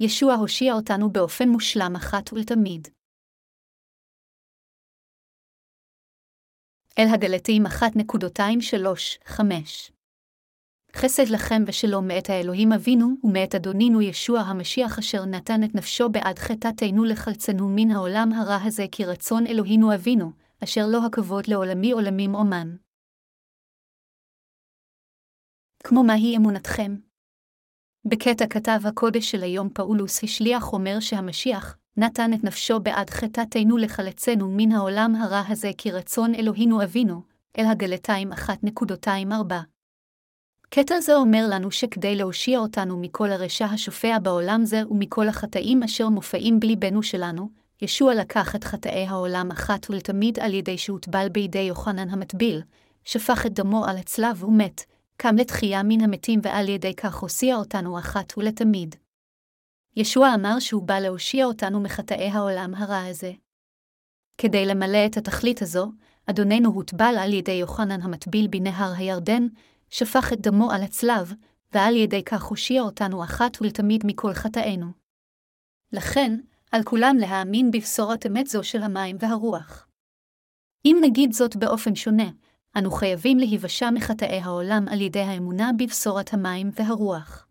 ישוע הושיע אותנו באופן מושלם אחת ולתמיד. אל הגלתיים 1.23-5 חסד לכם ושלום מאת האלוהים אבינו ומאת אדונינו ישוע המשיח אשר נתן את נפשו בעד חטאתנו לחלצנו מן העולם הרע הזה כי רצון אלוהינו אבינו, אשר לו הכבוד לעולמי עולמים אומן. כמו מהי אמונתכם? בקטע כתב הקודש של היום פאולוס השליח אומר שהמשיח נתן את נפשו בעד חטאתנו לחלצנו מן העולם הרע הזה כי רצון אלוהינו אבינו, אל הגלתיים 1.24. קטע זה אומר לנו שכדי להושיע אותנו מכל הרשע השופע בעולם זה ומכל החטאים אשר מופעים בליבנו שלנו, ישוע לקח את חטאי העולם אחת ולתמיד על ידי שהוטבל בידי יוחנן המטביל, שפך את דמו על הצלב ומת, קם לתחייה מן המתים ועל ידי כך הושיע אותנו אחת ולתמיד. ישוע אמר שהוא בא להושיע אותנו מחטאי העולם הרע הזה. כדי למלא את התכלית הזו, אדוננו הוטבל על ידי יוחנן המטביל בנהר הירדן, שפך את דמו על הצלב, ועל ידי כך הושיע אותנו אחת ולתמיד מכל חטאינו. לכן, על כולם להאמין בבשורת אמת זו של המים והרוח. אם נגיד זאת באופן שונה, אנו חייבים להיוושע מחטאי העולם על ידי האמונה בבשורת המים והרוח.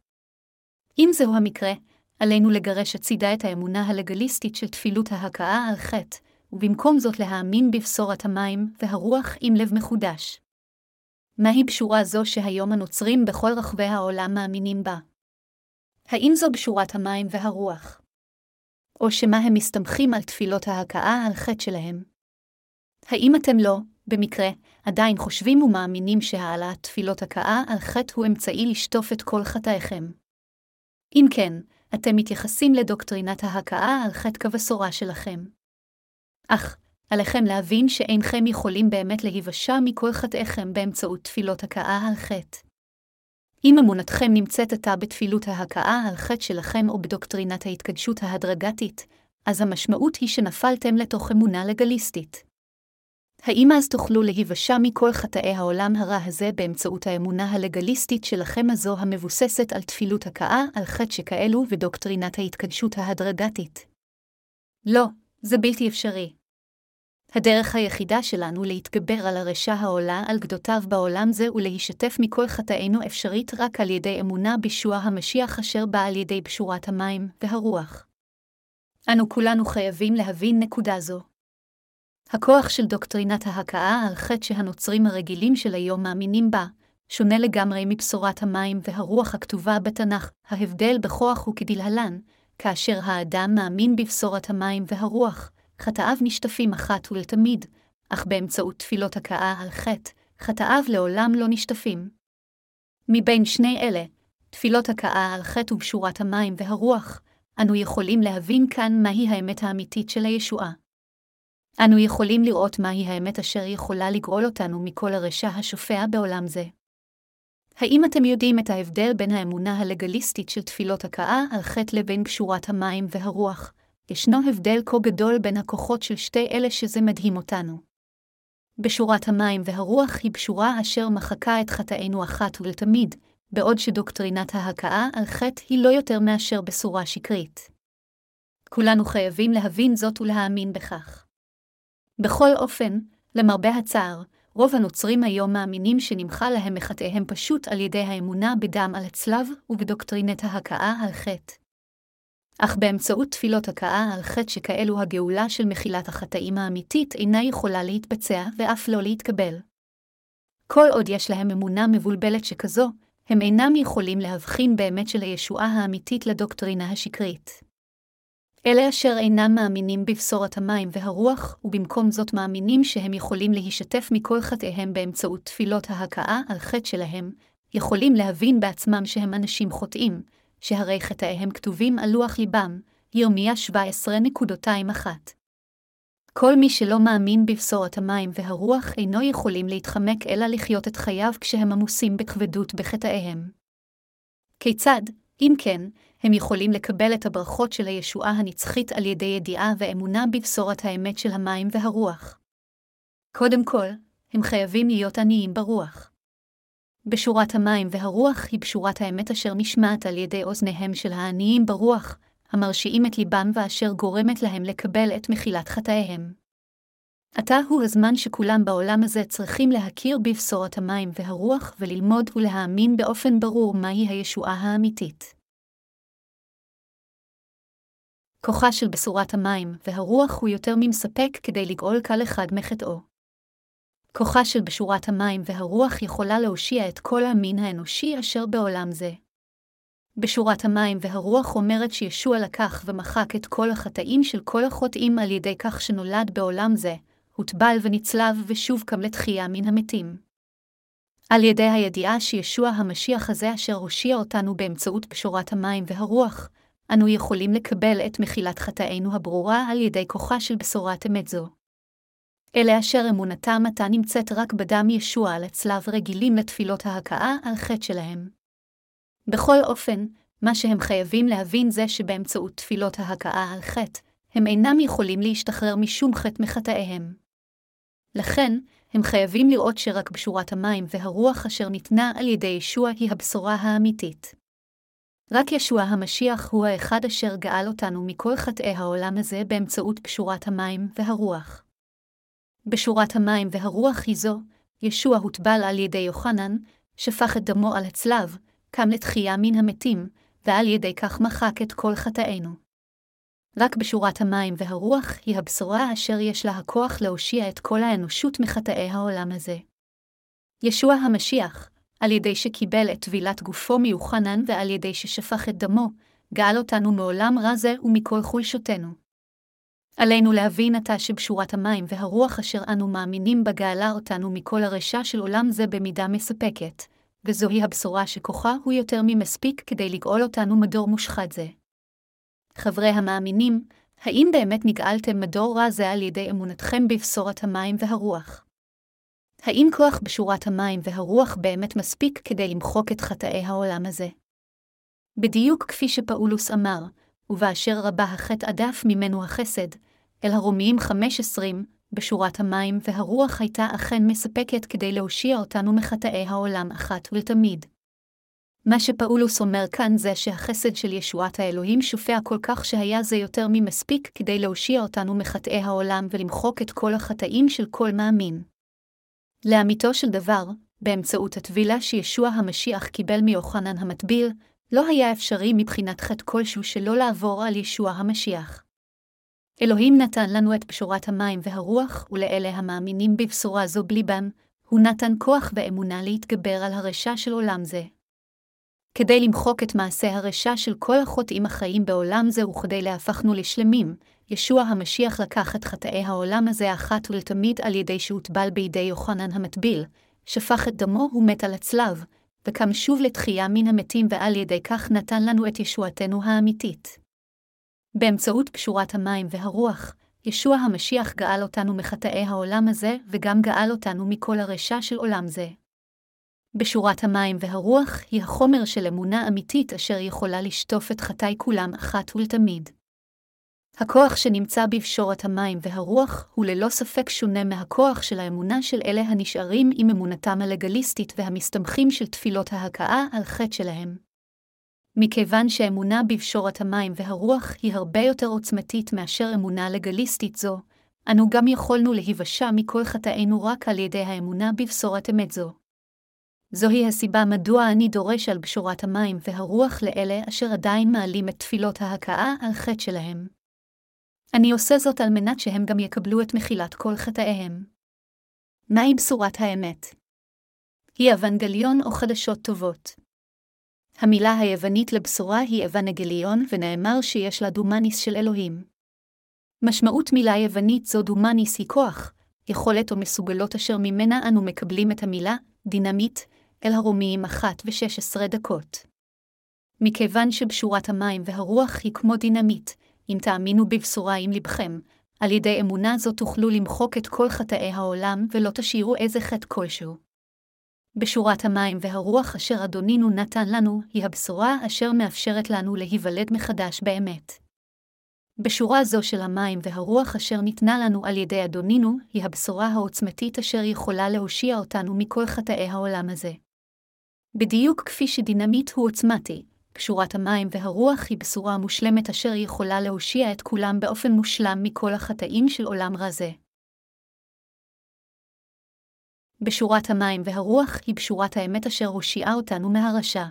אם זהו המקרה, עלינו לגרש הצידה את האמונה הלגליסטית של תפילות ההכאה על חטא, ובמקום זאת להאמין בבשורת המים והרוח עם לב מחודש. מהי בשורה זו שהיום הנוצרים בכל רחבי העולם מאמינים בה? האם זו בשורת המים והרוח? או שמא הם מסתמכים על תפילות ההכאה על חטא שלהם? האם אתם לא, במקרה, עדיין חושבים ומאמינים שהעלאת תפילות הכאה על חטא הוא אמצעי לשטוף את כל חטאיכם? אם כן, אתם מתייחסים לדוקטרינת ההכאה על חטא כבשורה שלכם. אך, עליכם להבין שאינכם יכולים באמת להיוושע מכל חטאיכם באמצעות תפילות הכאה על חטא. אם אמונתכם נמצאת עתה בתפילות ההכאה על חטא שלכם או בדוקטרינת ההתקדשות ההדרגתית, אז המשמעות היא שנפלתם לתוך אמונה לגליסטית. האם אז תוכלו להיוושע מכל חטאי העולם הרע הזה באמצעות האמונה הלגליסטית שלכם הזו המבוססת על תפילות הכאה על חטא שכאלו ודוקטרינת ההתקדשות ההדרגתית? לא, זה בלתי אפשרי. הדרך היחידה שלנו להתגבר על הרשע העולה על גדותיו בעולם זה ולהישתף מכל חטאינו אפשרית רק על ידי אמונה בישוע המשיח אשר בא על ידי בשורת המים והרוח. אנו כולנו חייבים להבין נקודה זו. הכוח של דוקטרינת ההכאה על חטא שהנוצרים הרגילים של היום מאמינים בה, שונה לגמרי מבשורת המים והרוח הכתובה בתנ"ך. ההבדל בכוח הוא כדלהלן, כאשר האדם מאמין בבשורת המים והרוח, חטאיו נשטפים אחת ולתמיד, אך באמצעות תפילות הכאה על חטא, חטאיו לעולם לא נשטפים. מבין שני אלה, תפילות הכאה על חטא ובשורת המים והרוח, אנו יכולים להבין כאן מהי האמת האמיתית של הישועה. אנו יכולים לראות מהי האמת אשר יכולה לגאול אותנו מכל הרשע השופע בעולם זה. האם אתם יודעים את ההבדל בין האמונה הלגליסטית של תפילות הכאה על חטא לבין קשורת המים והרוח? ישנו הבדל כה גדול בין הכוחות של שתי אלה שזה מדהים אותנו. בשורת המים והרוח היא בשורה אשר מחקה את חטאינו אחת ולתמיד, בעוד שדוקטרינת ההכאה על חטא היא לא יותר מאשר בשורה שקרית. כולנו חייבים להבין זאת ולהאמין בכך. בכל אופן, למרבה הצער, רוב הנוצרים היום מאמינים שנמחה להם מחטאיהם פשוט על ידי האמונה בדם על הצלב ובדוקטרינת ההכאה על חטא. אך באמצעות תפילות הכאה על חטא שכאלו הגאולה של מחילת החטאים האמיתית אינה יכולה להתבצע ואף לא להתקבל. כל עוד יש להם אמונה מבולבלת שכזו, הם אינם יכולים להבחין באמת של הישועה האמיתית לדוקטרינה השקרית. אלה אשר אינם מאמינים בבשורת המים והרוח, ובמקום זאת מאמינים שהם יכולים להישתף מכל חטאיהם באמצעות תפילות ההכאה על חטא שלהם, יכולים להבין בעצמם שהם אנשים חוטאים, שהרי חטאיהם כתובים על לוח ליבם, ירמיה 17.21. כל מי שלא מאמין בבשורת המים והרוח אינו יכולים להתחמק אלא לחיות את חייו כשהם עמוסים בכבדות בחטאיהם. כיצד, אם כן, הם יכולים לקבל את הברכות של הישועה הנצחית על ידי ידיעה ואמונה בבשורת האמת של המים והרוח. קודם כל, הם חייבים להיות עניים ברוח. בשורת המים והרוח היא בשורת האמת אשר נשמעת על ידי אוזניהם של העניים ברוח, המרשיעים את ליבם ואשר גורמת להם לקבל את מחילת חטאיהם. עתה הוא הזמן שכולם בעולם הזה צריכים להכיר בבשורת המים והרוח וללמוד ולהאמין באופן ברור מהי הישועה האמיתית. כוחה של בשורת המים והרוח הוא יותר ממספק כדי לגאול כל אחד מחטאו. כוחה של בשורת המים והרוח יכולה להושיע את כל המין האנושי אשר בעולם זה. בשורת המים והרוח אומרת שישוע לקח ומחק את כל החטאים של כל החוטאים על ידי כך שנולד בעולם זה, הוטבל ונצלב ושוב קם לתחייה מן המתים. על ידי הידיעה שישוע המשיח הזה אשר הושיע אותנו באמצעות בשורת המים והרוח, אנו יכולים לקבל את מחילת חטאינו הברורה על ידי כוחה של בשורת אמת זו. אלה אשר אמונתם עתה נמצאת רק בדם ישוע על הצלב רגילים לתפילות ההכאה על חטא שלהם. בכל אופן, מה שהם חייבים להבין זה שבאמצעות תפילות ההכאה על חטא, הם אינם יכולים להשתחרר משום חטא מחטאיהם. לכן, הם חייבים לראות שרק בשורת המים והרוח אשר ניתנה על ידי ישוע היא הבשורה האמיתית. רק ישוע המשיח הוא האחד אשר גאל אותנו מכל חטאי העולם הזה באמצעות בשורת המים והרוח. בשורת המים והרוח היא זו, ישוע הוטבל על ידי יוחנן, שפך את דמו על הצלב, קם לתחייה מן המתים, ועל ידי כך מחק את כל חטאינו. רק בשורת המים והרוח היא הבשורה אשר יש לה הכוח להושיע את כל האנושות מחטאי העולם הזה. ישוע המשיח, על ידי שקיבל את טבילת גופו מיוחנן ועל ידי ששפך את דמו, גאל אותנו מעולם רע זה ומכל חולשותנו. עלינו להבין עתה שבשורת המים והרוח אשר אנו מאמינים בה גאלה אותנו מכל הרשע של עולם זה במידה מספקת, וזוהי הבשורה שכוחה הוא יותר ממספיק כדי לגאול אותנו מדור מושחת זה. חברי המאמינים, האם באמת נגאלתם מדור רע זה על ידי אמונתכם בבשורת המים והרוח? האם כוח בשורת המים והרוח באמת מספיק כדי למחוק את חטאי העולם הזה? בדיוק כפי שפאולוס אמר, ובאשר רבה החטא עדף ממנו החסד, אל הרומיים 5.20, בשורת המים והרוח הייתה אכן מספקת כדי להושיע אותנו מחטאי העולם אחת ולתמיד. מה שפאולוס אומר כאן זה שהחסד של ישועת האלוהים שופע כל כך שהיה זה יותר ממספיק כדי להושיע אותנו מחטאי העולם ולמחוק את כל החטאים של כל מאמין. לאמיתו של דבר, באמצעות הטבילה שישוע המשיח קיבל מיוחנן המטביל, לא היה אפשרי מבחינת חטא כלשהו שלא לעבור על ישוע המשיח. אלוהים נתן לנו את בשורת המים והרוח, ולאלה המאמינים בבשורה זו בליבם, הוא נתן כוח ואמונה להתגבר על הרשע של עולם זה. כדי למחוק את מעשה הרשע של כל החוטאים החיים בעולם זה וכדי להפכנו לשלמים, ישוע המשיח לקח את חטאי העולם הזה אחת ולתמיד על ידי שהוטבל בידי יוחנן המטביל, שפך את דמו ומת על הצלב, וקם שוב לתחייה מן המתים ועל ידי כך נתן לנו את ישועתנו האמיתית. באמצעות פשורת המים והרוח, ישוע המשיח גאל אותנו מחטאי העולם הזה, וגם גאל אותנו מכל הרשע של עולם זה. בשורת המים והרוח היא החומר של אמונה אמיתית אשר יכולה לשטוף את חטאי כולם אחת ולתמיד. הכוח שנמצא בפשורת המים והרוח הוא ללא ספק שונה מהכוח של האמונה של אלה הנשארים עם אמונתם הלגליסטית והמסתמכים של תפילות ההכאה על חטא שלהם. מכיוון שאמונה בפשורת המים והרוח היא הרבה יותר עוצמתית מאשר אמונה לגליסטית זו, אנו גם יכולנו להיוושע מכל חטאינו רק על ידי האמונה בבשורת אמת זו. זוהי הסיבה מדוע אני דורש על בשורת המים והרוח לאלה אשר עדיין מעלים את תפילות ההכאה על חטא שלהם. אני עושה זאת על מנת שהם גם יקבלו את מחילת כל חטאיהם. מהי בשורת האמת? היא אוונגליון או חדשות טובות. המילה היוונית לבשורה היא אוונגליון, ונאמר שיש לה δύναμις של אלוהים. משמעות מילה יוונית זו δύναμις היא כוח, יכולת או מסוגלות אשר ממנה אנו מקבלים את המילה דינמיט, אל הרומיים אחת ושש עשרה דקות. מכיוון שבשורת המים והרוח היא כמו דינמיט, אם תאמינו בבשורה עם לבכם, על ידי אמונה זו תוכלו למחוק את כל חטאי העולם ולא תשאירו איזה חטא כלשהו. בשורת המים והרוח אשר אדונינו נתן לנו, היא הבשורה אשר מאפשרת לנו להיוולד מחדש באמת. בשורה זו של המים והרוח אשר ניתנה לנו על ידי אדונינו, היא הבשורה העוצמתית אשר יכולה להושיע אותנו מכל חטאי העולם הזה. בדיוק כפי שדינמיט הוא עוצמתי, בשורת המים והרוח היא בשורה מושלמת אשר יכולה להושיע את כולם באופן מושלם מכל החטאים של עולם רע זה. בשורת המים והרוח היא בשורת האמת אשר הושיעה אותנו מהרשע.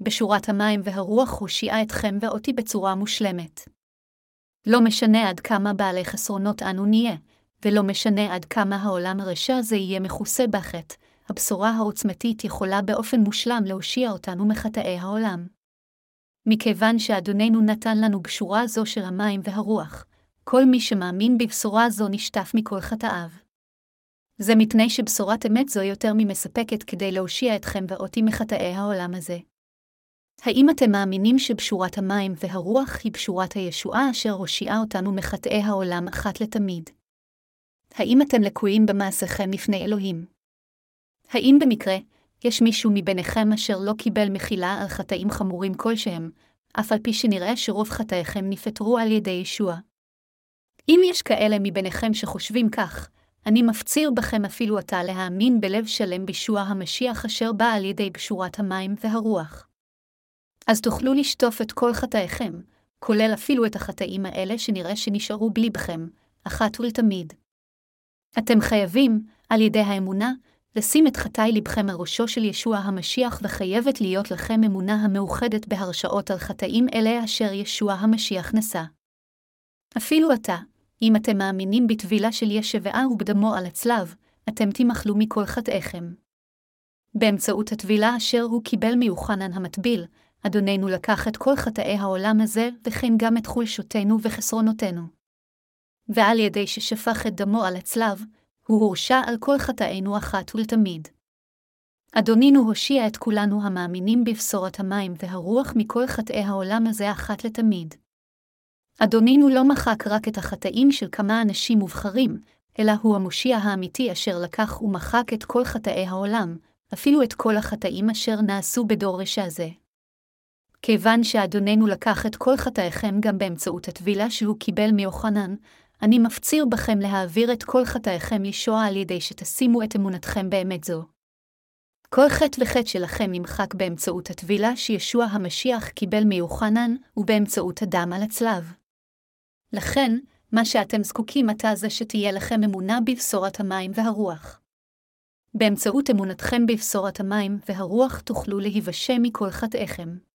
בשורת המים והרוח הושיעה אתכם ואותי בצורה מושלמת. לא משנה עד כמה בעלי חסרונות אנו נהיה, ולא משנה עד כמה העולם הרשע הזה יהיה מכוסה בחטא, הבשורה העוצמתית יכולה באופן מושלם להושיע אותנו מחטאי העולם. מכיוון שאדוננו נתן לנו בשורה זו של המים והרוח, כל מי שמאמין בבשורה זו נשטף מכל חטאיו. זה מפני שבשורת אמת זו יותר ממספקת כדי להושיע אתכם ואותי מחטאי העולם הזה. האם אתם מאמינים שבשורת המים והרוח היא בשורת הישועה אשר הושיעה אותנו מחטאי העולם אחת לתמיד? האם אתם לקויים במעשיכם לפני אלוהים? האם במקרה, יש מישהו מביניכם אשר לא קיבל מחילה על חטאים חמורים כלשהם, אף על פי שנראה שרוב חטאיכם נפטרו על ידי ישוע? אם יש כאלה מביניכם שחושבים כך, אני מפציר בכם אפילו עתה להאמין בלב שלם בישוע המשיח אשר בא על ידי בשורת המים והרוח. אז תוכלו לשטוף את כל חטאיכם, כולל אפילו את החטאים האלה שנראה שנשארו בלי בכם, אחת ולתמיד. אתם חייבים, על ידי האמונה, לשים את חטאי לבכם על ראשו של ישוע המשיח וחייבת להיות לכם אמונה המאוחדת בהרשאות על חטאים אלה אשר ישוע המשיח נשא. אפילו עתה, אם אתם מאמינים בטבילה של ישבעה ובדמו על הצלב, אתם תימחלו מכל חטאיכם. באמצעות הטבילה אשר הוא קיבל מיוחנן המטביל, אדוננו לקח את כל חטאי העולם הזה, וכן גם את חולשותינו וחסרונותינו. ועל ידי ששפך את דמו על הצלב, הוא הורשע על כל חטאינו אחת ולתמיד. אדונינו הושיע את כולנו המאמינים בבשורת המים והרוח מכל חטאי העולם הזה אחת לתמיד. אדונינו לא מחק רק את החטאים של כמה אנשים מובחרים, אלא הוא המושיע האמיתי אשר לקח ומחק את כל חטאי העולם, אפילו את כל החטאים אשר נעשו בדור רשע זה. כיוון שאדוננו לקח את כל חטאיכם גם באמצעות הטבילה שהוא קיבל מיוחנן, אני מפציר בכם להעביר את כל חטאיכם ישועה על ידי שתשימו את אמונתכם באמת זו. כל חטא וחטא שלכם נמחק באמצעות הטבילה שישוע המשיח קיבל מיוחנן, ובאמצעות הדם על הצלב. לכן, מה שאתם זקוקים עתה זה שתהיה לכם אמונה בבשורת המים והרוח. באמצעות אמונתכם בבשורת המים והרוח תוכלו להיוושע מכל חטאיכם.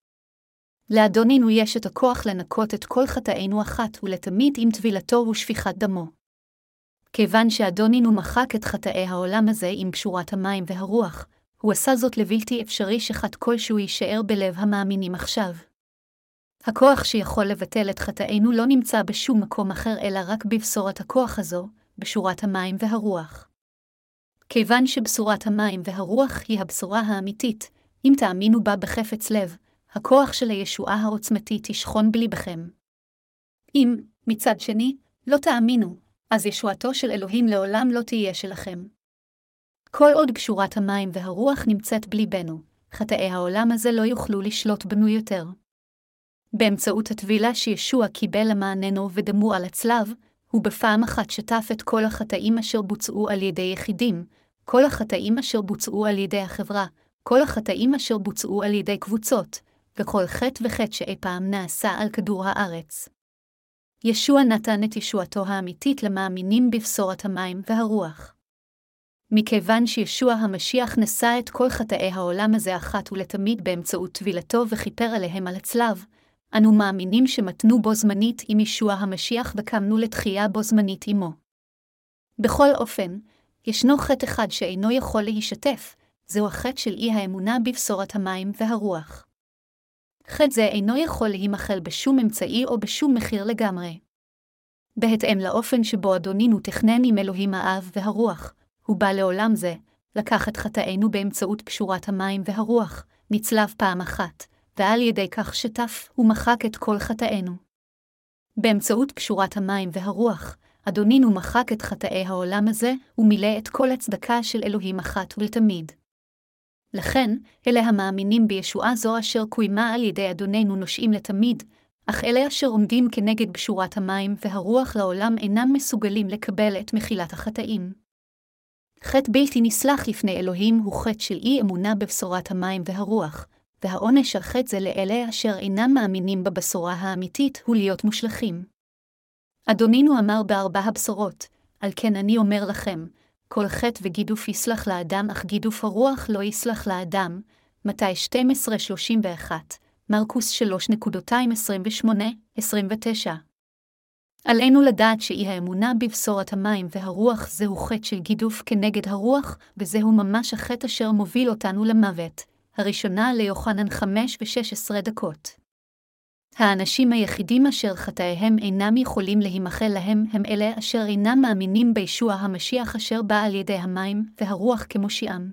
לאדונינו יש את הכוח לנקות את כל חטאינו אחת ולתמיד עם טבילתו ושפיכת דמו. כיוון שאדונינו מחק את חטאי העולם הזה עם פשורת המים והרוח, הוא עשה זאת לבלתי אפשרי שחט כלשהו יישאר בלב המאמינים עכשיו. הכוח שיכול לבטל את חטאינו לא נמצא בשום מקום אחר אלא רק בבשורת הכוח הזו, בשורת המים והרוח. כיוון שבשורת המים והרוח היא הבשורה האמיתית, אם תאמינו בה בחפץ לב, הכוח של הישועה העוצמתית תשכון בליבכם. אם, מצד שני, לא תאמינו, אז ישועתו של אלוהים לעולם לא תהיה שלכם. כל עוד בשורת המים והרוח נמצאת בליבנו, חטאי העולם הזה לא יוכלו לשלוט בנו יותר. באמצעות הטבילה שישוע קיבל למעננו ודמו על הצלב, הוא בפעם אחת שטף את כל החטאים אשר בוצעו על ידי יחידים, כל החטאים אשר בוצעו על ידי החברה, כל החטאים אשר בוצעו על ידי קבוצות, וכל חטא וחטא שאי פעם נעשה על כדור הארץ. ישוע נתן את ישועתו האמיתית למאמינים בבשורת המים והרוח. מכיוון שישוע המשיח נשא את כל חטאי העולם הזה אחת ולתמיד באמצעות טבילתו וכיפר עליהם על הצלב, אנו מאמינים שמתנו בו זמנית עם ישוע המשיח וקמנו לתחייה בו זמנית עמו. בכל אופן, ישנו חטא אחד שאינו יכול להישתף, זהו החטא של אי האמונה בבשורת המים והרוח. חטא זה אינו יכול להימחל בשום אמצעי או בשום מחיר לגמרי. בהתאם לאופן שבו אדונינו תכנן עם אלוהים האב והרוח, הוא בא לעולם זה, לקח את חטאינו באמצעות פשורת המים והרוח, נצלב פעם אחת, ועל ידי כך שטף ומחק את כל חטאינו. באמצעות פשורת המים והרוח, אדונינו מחק את חטאי העולם הזה, ומילא את כל הצדקה של אלוהים אחת ולתמיד. לכן, אלה המאמינים בישועה זו אשר קוימה על ידי אדוננו נושעים לתמיד, אך אלה אשר עומדים כנגד בשורת המים והרוח לעולם אינם מסוגלים לקבל את מחילת החטאים. חטא בלתי נסלח לפני אלוהים הוא חטא של אי אמונה בבשורת המים והרוח, והעונש על חטא זה לאלה אשר אינם מאמינים בבשורה האמיתית הוא להיות מושלכים. אדונינו אמר בארבע הבשורות, על כן אני אומר לכם, כל חטא וגידוף יסלח לאדם, אך גידוף הרוח לא יסלח לאדם, מתי 12-31, מרקוס 3.228-29. עלינו לדעת שאי האמונה בבשורת המים והרוח זהו חטא של גידוף כנגד הרוח, וזהו ממש החטא אשר מוביל אותנו למוות. הראשונה ליוחנן 5 ו-16 דקות. האנשים היחידים אשר חטאיהם אינם יכולים להימחל להם הם אלה אשר אינם מאמינים בישוע המשיח אשר בא על ידי המים והרוח כמושיעם.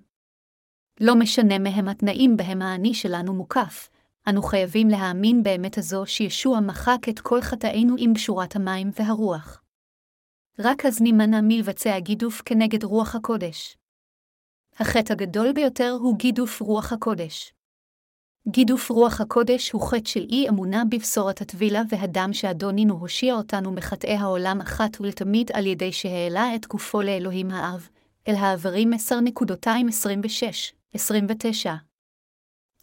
לא משנה מהם התנאים בהם האני שלנו מוקף, אנו חייבים להאמין באמת הזו שישוע מחק את כל חטאינו עם בשורת המים והרוח. רק אז נימנע מלבצע גידוף כנגד רוח הקודש. החטא הגדול ביותר הוא גידוף רוח הקודש. גידוף רוח הקודש הוא חטא של אי אמונה בבשורת הטבילה והדם שאדונינו הושיע אותנו מחטאי העולם אחת ולתמיד על ידי שהעלה את גופו לאלוהים האב, אל העברים 10.26-29.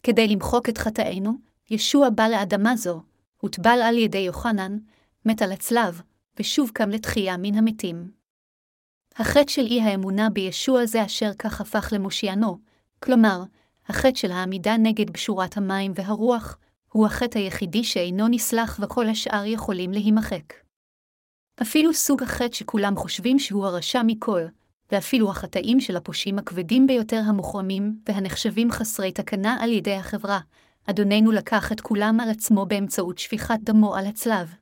כדי למחוק את חטאינו, ישוע בא לאדמה זו, הוטבל על ידי יוחנן, מת על הצלב, ושוב קם לתחייה מן המתים. החטא של אי האמונה בישוע זה אשר כך הפך למושיענו, כלומר, החטא של העמידה נגד בשורת המים והרוח, הוא החטא היחידי שאינו נסלח וכל השאר יכולים להימחק. אפילו סוג החטא שכולם חושבים שהוא הרשע מכל, ואפילו החטאים של הפושעים הכבדים ביותר המוחרמים והנחשבים חסרי תקנה על ידי החברה, אדוננו לקח את כולם על עצמו באמצעות שפיכת דמו על הצלב.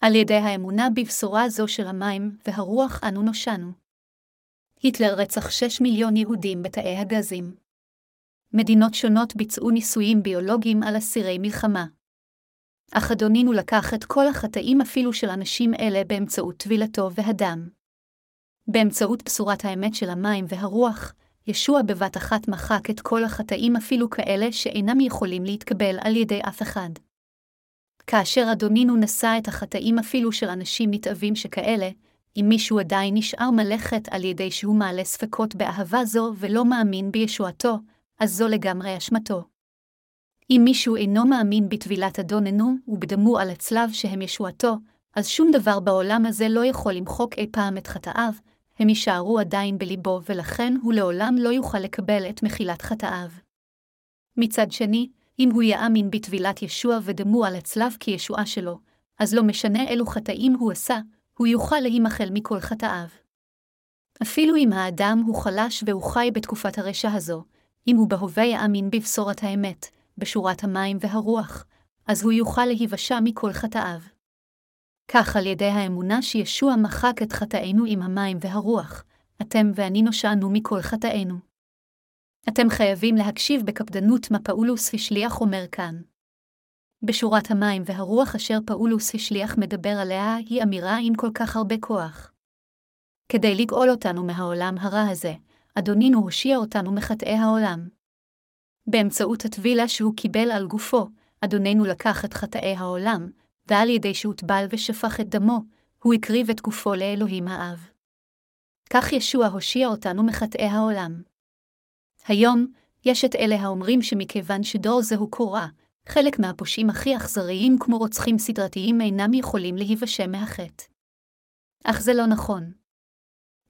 על ידי האמונה בבשורה זו של המים והרוח אנו נושענו. היטלר רצח 6 מיליון יהודים בתאי הגזים. מדינות שונות ביצעו ניסויים ביולוגיים על אסירי מלחמה. אך אדונינו לקח את כל החטאים אפילו של אנשים אלה באמצעות טבילתו והדם. באמצעות בשורת האמת של המים והרוח, ישוע בבת אחת מחק את כל החטאים אפילו כאלה שאינם יכולים להתקבל על ידי אף אחד. כאשר אדונינו נשא את החטאים אפילו של אנשים נתעבים שכאלה, אם מישהו עדיין נשאר מלכת על ידי שהוא מעלה ספקות באהבה זו ולא מאמין בישועתו, אז זו לגמרי אשמתו. אם מישהו אינו מאמין בטבילת אדוננו ובדמו על הצלב שהם ישועתו, אז שום דבר בעולם הזה לא יכול למחוק אי פעם את חטאיו, הם יישארו עדיין בליבו ולכן הוא לעולם לא יוכל לקבל את מחילת חטאיו. מצד שני, אם הוא יאמין בטבילת ישוע ודמו על הצלב כישועה שלו, אז לא משנה אילו חטאים הוא עשה, הוא יוכל להימחל מכל חטאיו. אפילו אם האדם הוא חלש והוא חי בתקופת הרשע הזו, אם הוא בהווה יאמין בבשורת האמת, בשורת המים והרוח, אז הוא יוכל להיוושע מכל חטאיו. כך על ידי האמונה שישוע מחק את חטאינו עם המים והרוח, אתם ואני נושענו מכל חטאינו. אתם חייבים להקשיב בקפדנות מה פאולוס השליח אומר כאן. בשורת המים והרוח אשר פאולוס השליח מדבר עליה היא אמירה עם כל כך הרבה כוח. כדי לגאול אותנו מהעולם הרע הזה, אדונינו הושיע אותנו מחטאי העולם. באמצעות הטבילה שהוא קיבל על גופו, אדוננו לקח את חטאי העולם, ועל ידי שהוטבל ושפך את דמו, הוא הקריב את גופו לאלוהים האב. כך ישוע הושיע אותנו מחטאי העולם. היום, יש את אלה האומרים שמכיוון שדור זהו קורע, חלק מהפושעים הכי אכזריים כמו רוצחים סדרתיים אינם יכולים להיוושע מהחטא. אך זה לא נכון.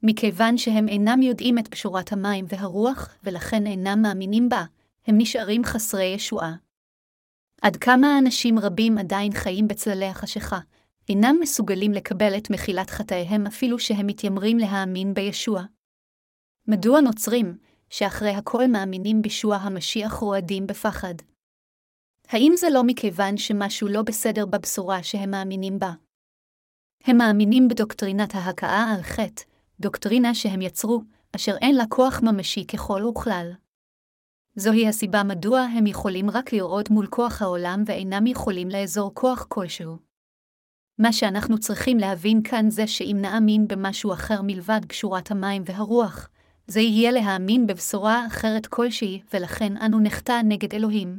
מכיוון שהם אינם יודעים את פשורת המים והרוח, ולכן אינם מאמינים בה, הם נשארים חסרי ישועה. עד כמה אנשים רבים עדיין חיים בצללי החשיכה, אינם מסוגלים לקבל את מחילת חטאיהם אפילו שהם מתיימרים להאמין בישוע. מדוע נוצרים, שאחרי הכל מאמינים בישוע המשיח רועדים בפחד? האם זה לא מכיוון שמשהו לא בסדר בבשורה שהם מאמינים בה? הם מאמינים בדוקטרינת ההכאה על חטא, דוקטרינה שהם יצרו, אשר אין לה כוח ממשי ככל וכלל. זוהי הסיבה מדוע הם יכולים רק לראות מול כוח העולם ואינם יכולים לאזור כוח כלשהו. מה שאנחנו צריכים להבין כאן זה שאם נאמין במשהו אחר מלבד בשורת המים והרוח, זה יהיה להאמין בבשורה אחרת כלשהי, ולכן אנו נחטא נגד אלוהים.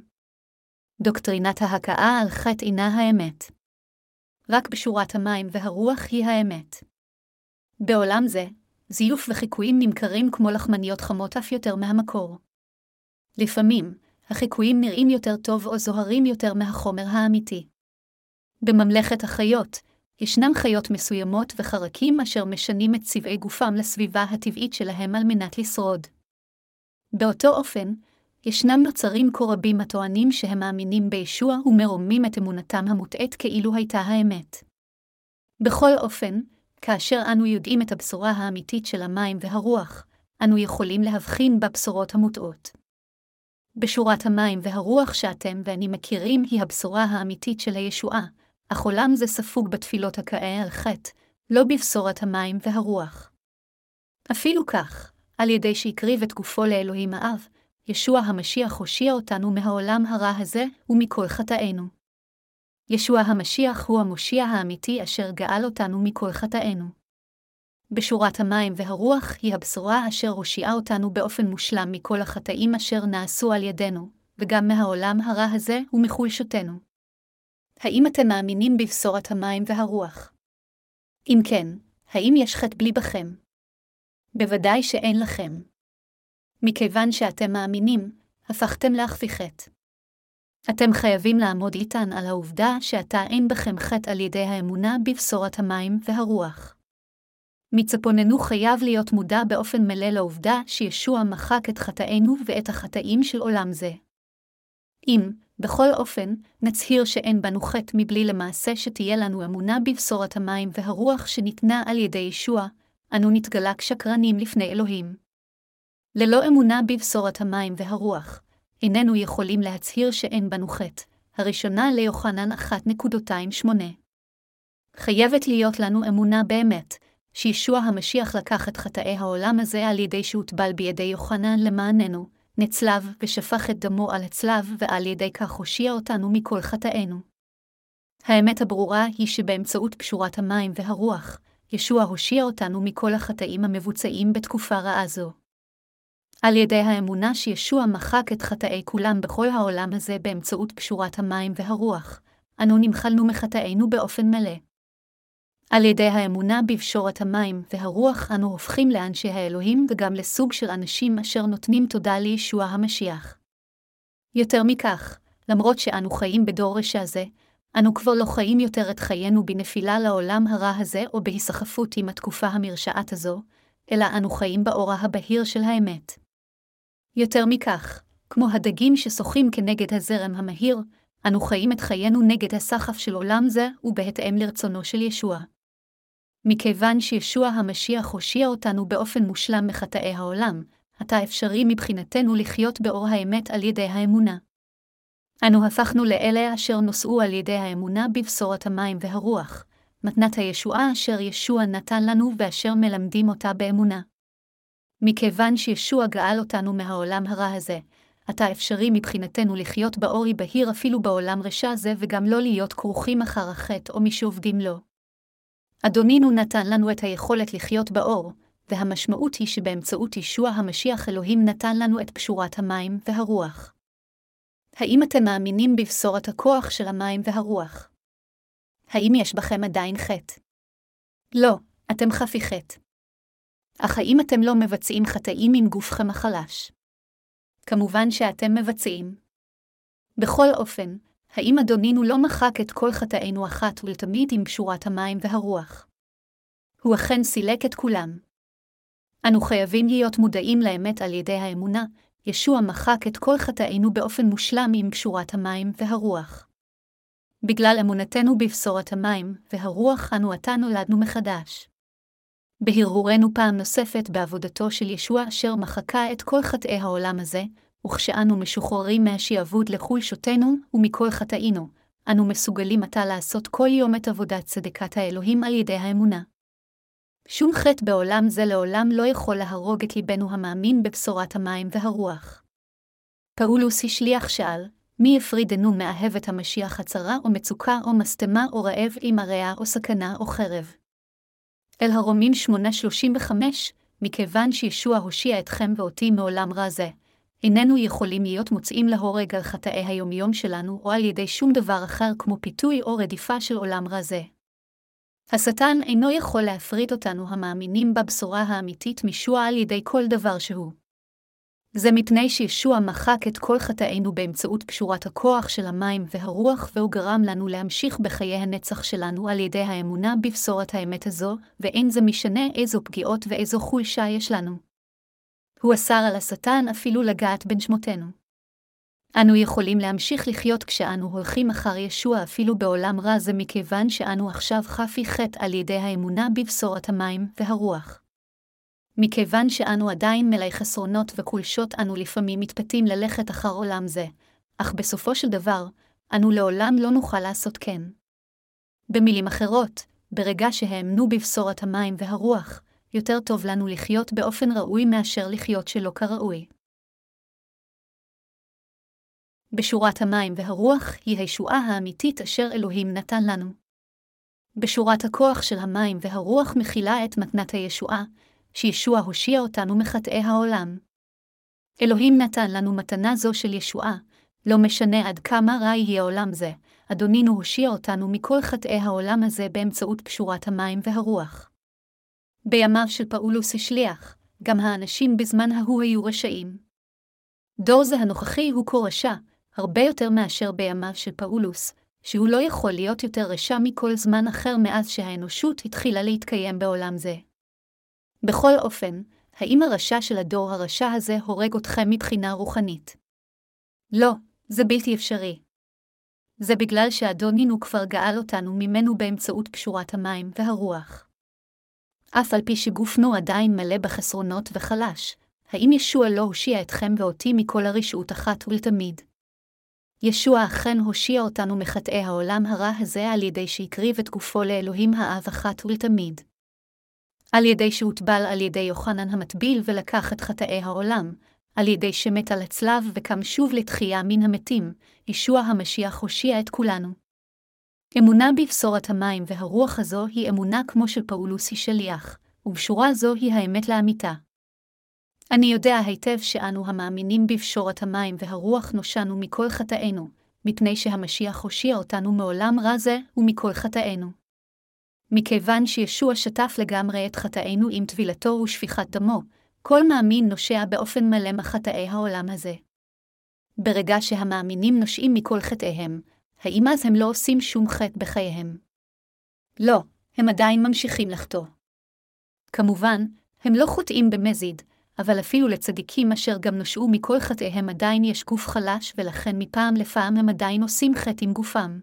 דוקטרינת ההכאה על חטא אינה האמת. רק בשורת המים והרוח היא האמת. בעולם זה, זיוף וחיקויים נמכרים כמו לחמניות חמות אף יותר מהמקור. לפעמים, החיקויים נראים יותר טוב או זוהרים יותר מהחומר האמיתי. בממלכת החיות, ישנם חיות מסוימות וחרקים אשר משנים את צבעי גופם לסביבה הטבעית שלהם על מנת לשרוד. באותו אופן, ישנם נוצרים כה רבים הטוענים שהם מאמינים בישוע ומרוממים את אמונתם המוטעית כאילו הייתה האמת. בכל אופן, כאשר אנו יודעים את הבשורה האמיתית של המים והרוח, אנו יכולים להבחין בבשורות המוטעות. בשורת המים והרוח שאתם ואני מכירים היא הבשורה האמיתית של הישועה, אך עולם זה ספוג בתפילות הכאה על חטא, לא בבשורת המים והרוח. אפילו כך, על ידי שהקריב את גופו לאלוהים האב, ישוע המשיח הושיע אותנו מהעולם הרע הזה ומכל חטאינו. ישוע המשיח הוא המושיע האמיתי אשר גאל אותנו מכל חטאינו. בשורת המים והרוח היא הבשורה אשר הושיעה אותנו באופן מושלם מכל החטאים אשר נעשו על ידינו, וגם מהעולם הרע הזה ומחולשותנו. האם אתם מאמינים בבשורת המים והרוח? אם כן, האם יש חטא בלי בכם? בוודאי שאין לכם. מכיוון שאתם מאמינים, הפכתם להכפי חטא. אתם חייבים לעמוד איתן על העובדה שעתה אין בכם חטא על ידי האמונה בבשורת המים והרוח. מצפוננו חייב להיות מודע באופן מלא לעובדה שישוע מחק את חטאינו ואת החטאים של עולם זה. אם, בכל אופן, נצהיר שאין בנו חטא מבלי למעשה שתהיה לנו אמונה בבשורת המים והרוח שניתנה על ידי ישוע, אנו נתגלה כשקרנים לפני אלוהים. ללא אמונה בבשורת המים והרוח, איננו יכולים להצהיר שאין בנו חטא, הראשונה ליוחנן 1.28. חייבת להיות לנו אמונה באמת, שישוע המשיח לקח את חטאי העולם הזה על ידי שהוטבל בידי יוחנן למעננו, נצלב ושפך את דמו על הצלב ועל ידי כך הושיע אותנו מכל חטאינו. האמת הברורה היא שבאמצעות פשורת המים והרוח, ישוע הושיע אותנו מכל החטאים המבוצעים בתקופה רעה זו. על ידי האמונה שישוע מחק את חטאי כולם בכל העולם הזה באמצעות פשורת המים והרוח, אנו נמחלנו מחטאינו באופן מלא. על ידי האמונה בפשורת המים והרוח אנו הופכים לאנשי האלוהים וגם לסוג של אנשים אשר נותנים תודה לישוע המשיח. יותר מכך, למרות שאנו חיים בדור רשע זה, אנו כבר לא חיים יותר את חיינו בנפילה לעולם הרע הזה או בהיסחפות עם התקופה המרשעת הזו, אלא אנו חיים באורה הבהיר של האמת. יותר מכך, כמו הדגים ששוחים כנגד הזרם המהיר, אנו חיים את חיינו נגד הסחף של עולם זה ובהתאם לרצונו של ישוע. מכיוון שישוע המשיח הושיע אותנו באופן מושלם מחטאי העולם, עתה אפשרי מבחינתנו לחיות באור האמת על ידי האמונה. אנו הפכנו לאלה אשר נושאו על ידי האמונה בבשורת המים והרוח, מתנת הישועה אשר ישוע נתן לנו ואשר מלמדים אותה באמונה. מכיוון שישוע גאל אותנו מהעולם הרע הזה, עתה אפשרי מבחינתנו לחיות באורי בהיר אפילו בעולם רשע זה וגם לא להיות כרוכים אחר החטא או מי שעובדים לו. אדונינו נתן לנו את היכולת לחיות באור, והמשמעות היא שבאמצעות ישוע המשיח אלוהים נתן לנו את פשורת המים והרוח. האם אתם מאמינים בבשורת הכוח של המים והרוח? האם יש בכם עדיין חטא? לא, אתם חפי חטא. אך האם אתם לא מבצעים חטאים עם גופכם החלש? כמובן שאתם מבצעים. בכל אופן, האם אדונינו לא מחק את כל חטאינו אחת ולתמיד עם פשורת המים והרוח? הוא אכן סילק את כולם. אנו חייבים להיות מודעים לאמת על ידי האמונה, ישוע מחק את כל חטאינו באופן מושלם עם פשורת המים והרוח. בגלל אמונתנו בבשורת המים והרוח אנו עתה נולדנו מחדש. בהרהורנו פעם נוספת בעבודתו של ישוע אשר מחקה את כל חטאי העולם הזה, וכשאנו משוחררים מהשעבוד לחולשותנו ומכל חטאינו, אנו מסוגלים עתה לעשות כל יום את עבודת צדקת האלוהים על ידי האמונה. שום חטא בעולם זה לעולם לא יכול להרוג את ליבנו המאמין בבשורת המים והרוח. פאולוס השליח שאל, מי יפרידנו מאהבת המשיח הצרה או מצוקה או משטמה או רעב עם הרע או סכנה או חרב? אל הרומים 8:35, מכיוון שישוע הושיע אתכם ואותי מעולם רע זה, איננו יכולים להיות מוצאים להורג על חטאי היומיום שלנו או על ידי שום דבר אחר כמו פיתוי או רדיפה של עולם רע זה. השטן אינו יכול להפריד אותנו המאמינים בבשורה האמיתית משוע על ידי כל דבר שהוא. זה מפני שישוע מחק את כל חטאינו באמצעות קשורת הכוח של המים והרוח, והוא גרם לנו להמשיך בחיי הנצח שלנו על ידי האמונה בבשורת האמת הזו, ואין זה משנה איזו פגיעות ואיזו חולשה יש לנו. הוא אסר על השטן אפילו לגעת בין שמותינו. אנו יכולים להמשיך לחיות כשאנו הולכים אחר ישוע אפילו בעולם רע זה מכיוון שאנו עכשיו חפי חטא על ידי האמונה בבשורת המים והרוח. מכיוון שאנו עדיין מלאי חסרונות וקולשות, אנו לפעמים מתפתים ללכת אחר עולם זה, אך בסופו של דבר, אנו לעולם לא נוכל לעשות כן. במילים אחרות, ברגע שהאמנו בבשורת המים והרוח, יותר טוב לנו לחיות באופן ראוי מאשר לחיות שלא כראוי. בשורת המים והרוח היא הישועה האמיתית אשר אלוהים נתן לנו. בשורת הכוח של המים והרוח מכילה את מתנת הישועה, שישוע הושיע אותנו מחטאי העולם. אלוהים נתן לנו מתנה זו של ישועה, לא משנה עד כמה רע יהיה עולם זה, אדונינו הושיע אותנו מכל חטאי העולם הזה באמצעות קשורת המים והרוח. בימיו של פאולוס השליח, גם האנשים בזמן ההוא היו רשעים. דור זה הנוכחי הוא כה רשע, הרבה יותר מאשר בימיו של פאולוס, שהוא לא יכול להיות יותר רשע מכל זמן אחר מאז שהאנושות התחילה להתקיים בעולם זה. בכל אופן, האם הרשע של הדור הרשע הזה הורג אתכם מבחינה רוחנית? לא, זה בלתי אפשרי. זה בגלל שאדונינו כבר גאל אותנו ממנו באמצעות קשורת המים והרוח. אף על פי שגופנו עדיין מלא בחסרונות וחלש, האם ישוע לא הושיע אתכם ואותי מכל הרשעות אחת ולתמיד? ישוע אכן הושיע אותנו מחטאי העולם הרע הזה על ידי שהקריב את גופו לאלוהים האב אחת ולתמיד. על ידי שהוטבל על ידי יוחנן המטביל ולקח את חטאי העולם, על ידי שמת על הצלב וקם שוב לתחייה מן המתים, ישוע המשיח הושיע את כולנו. אמונה בבשורת המים והרוח הזו היא אמונה כמו של פאולוס היא שליח, ובשורה זו היא האמת לאמיתה. אני יודע היטב שאנו המאמינים בבשורת המים והרוח נושענו מכל חטאינו, מפני שהמשיח הושיע אותנו מעולם רע זה ומכל חטאינו. מכיוון שישוע שטף לגמרי את חטאינו עם טבילתו ושפיכת דמו, כל מאמין נושע באופן מלא מחטאי העולם הזה. ברגע שהמאמינים נושעים מכל חטאיהם, האם אז הם לא עושים שום חטא בחייהם? לא, הם עדיין ממשיכים לחטוא. כמובן, הם לא חוטאים במזיד, אבל אפילו לצדיקים אשר גם נושעו מכל חטאיהם עדיין יש גוף חלש, ולכן מפעם לפעם הם עדיין עושים חטא עם גופם.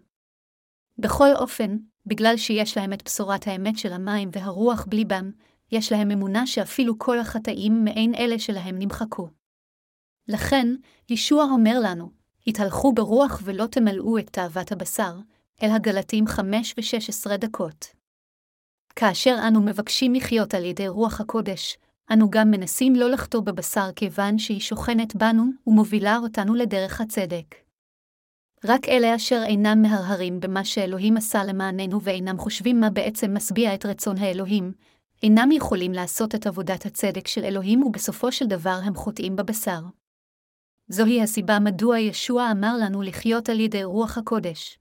בכל אופן, בגלל שיש להם את בשורת האמת של המים והרוח בליבם, יש להם אמונה שאפילו כל החטאים מעין אלה שלהם נמחקו. לכן, ישוע אומר לנו, התהלכו ברוח ולא תמלאו את תאוות הבשר, אל הגלתים חמש ושש עשרה דקות. כאשר אנו מבקשים לחיות על ידי רוח הקודש, אנו גם מנסים לא לחטוא בבשר כיוון שהיא שוכנת בנו ומובילה אותנו לדרך הצדק. רק אלה אשר אינם מהרהרים במה שאלוהים עשה למעננו ואינם חושבים מה בעצם משביע את רצון האלוהים, אינם יכולים לעשות את עבודת הצדק של אלוהים ובסופו של דבר הם חוטאים בבשר. זוהי הסיבה מדוע ישוע אמר לנו לחיות על ידי רוח הקודש.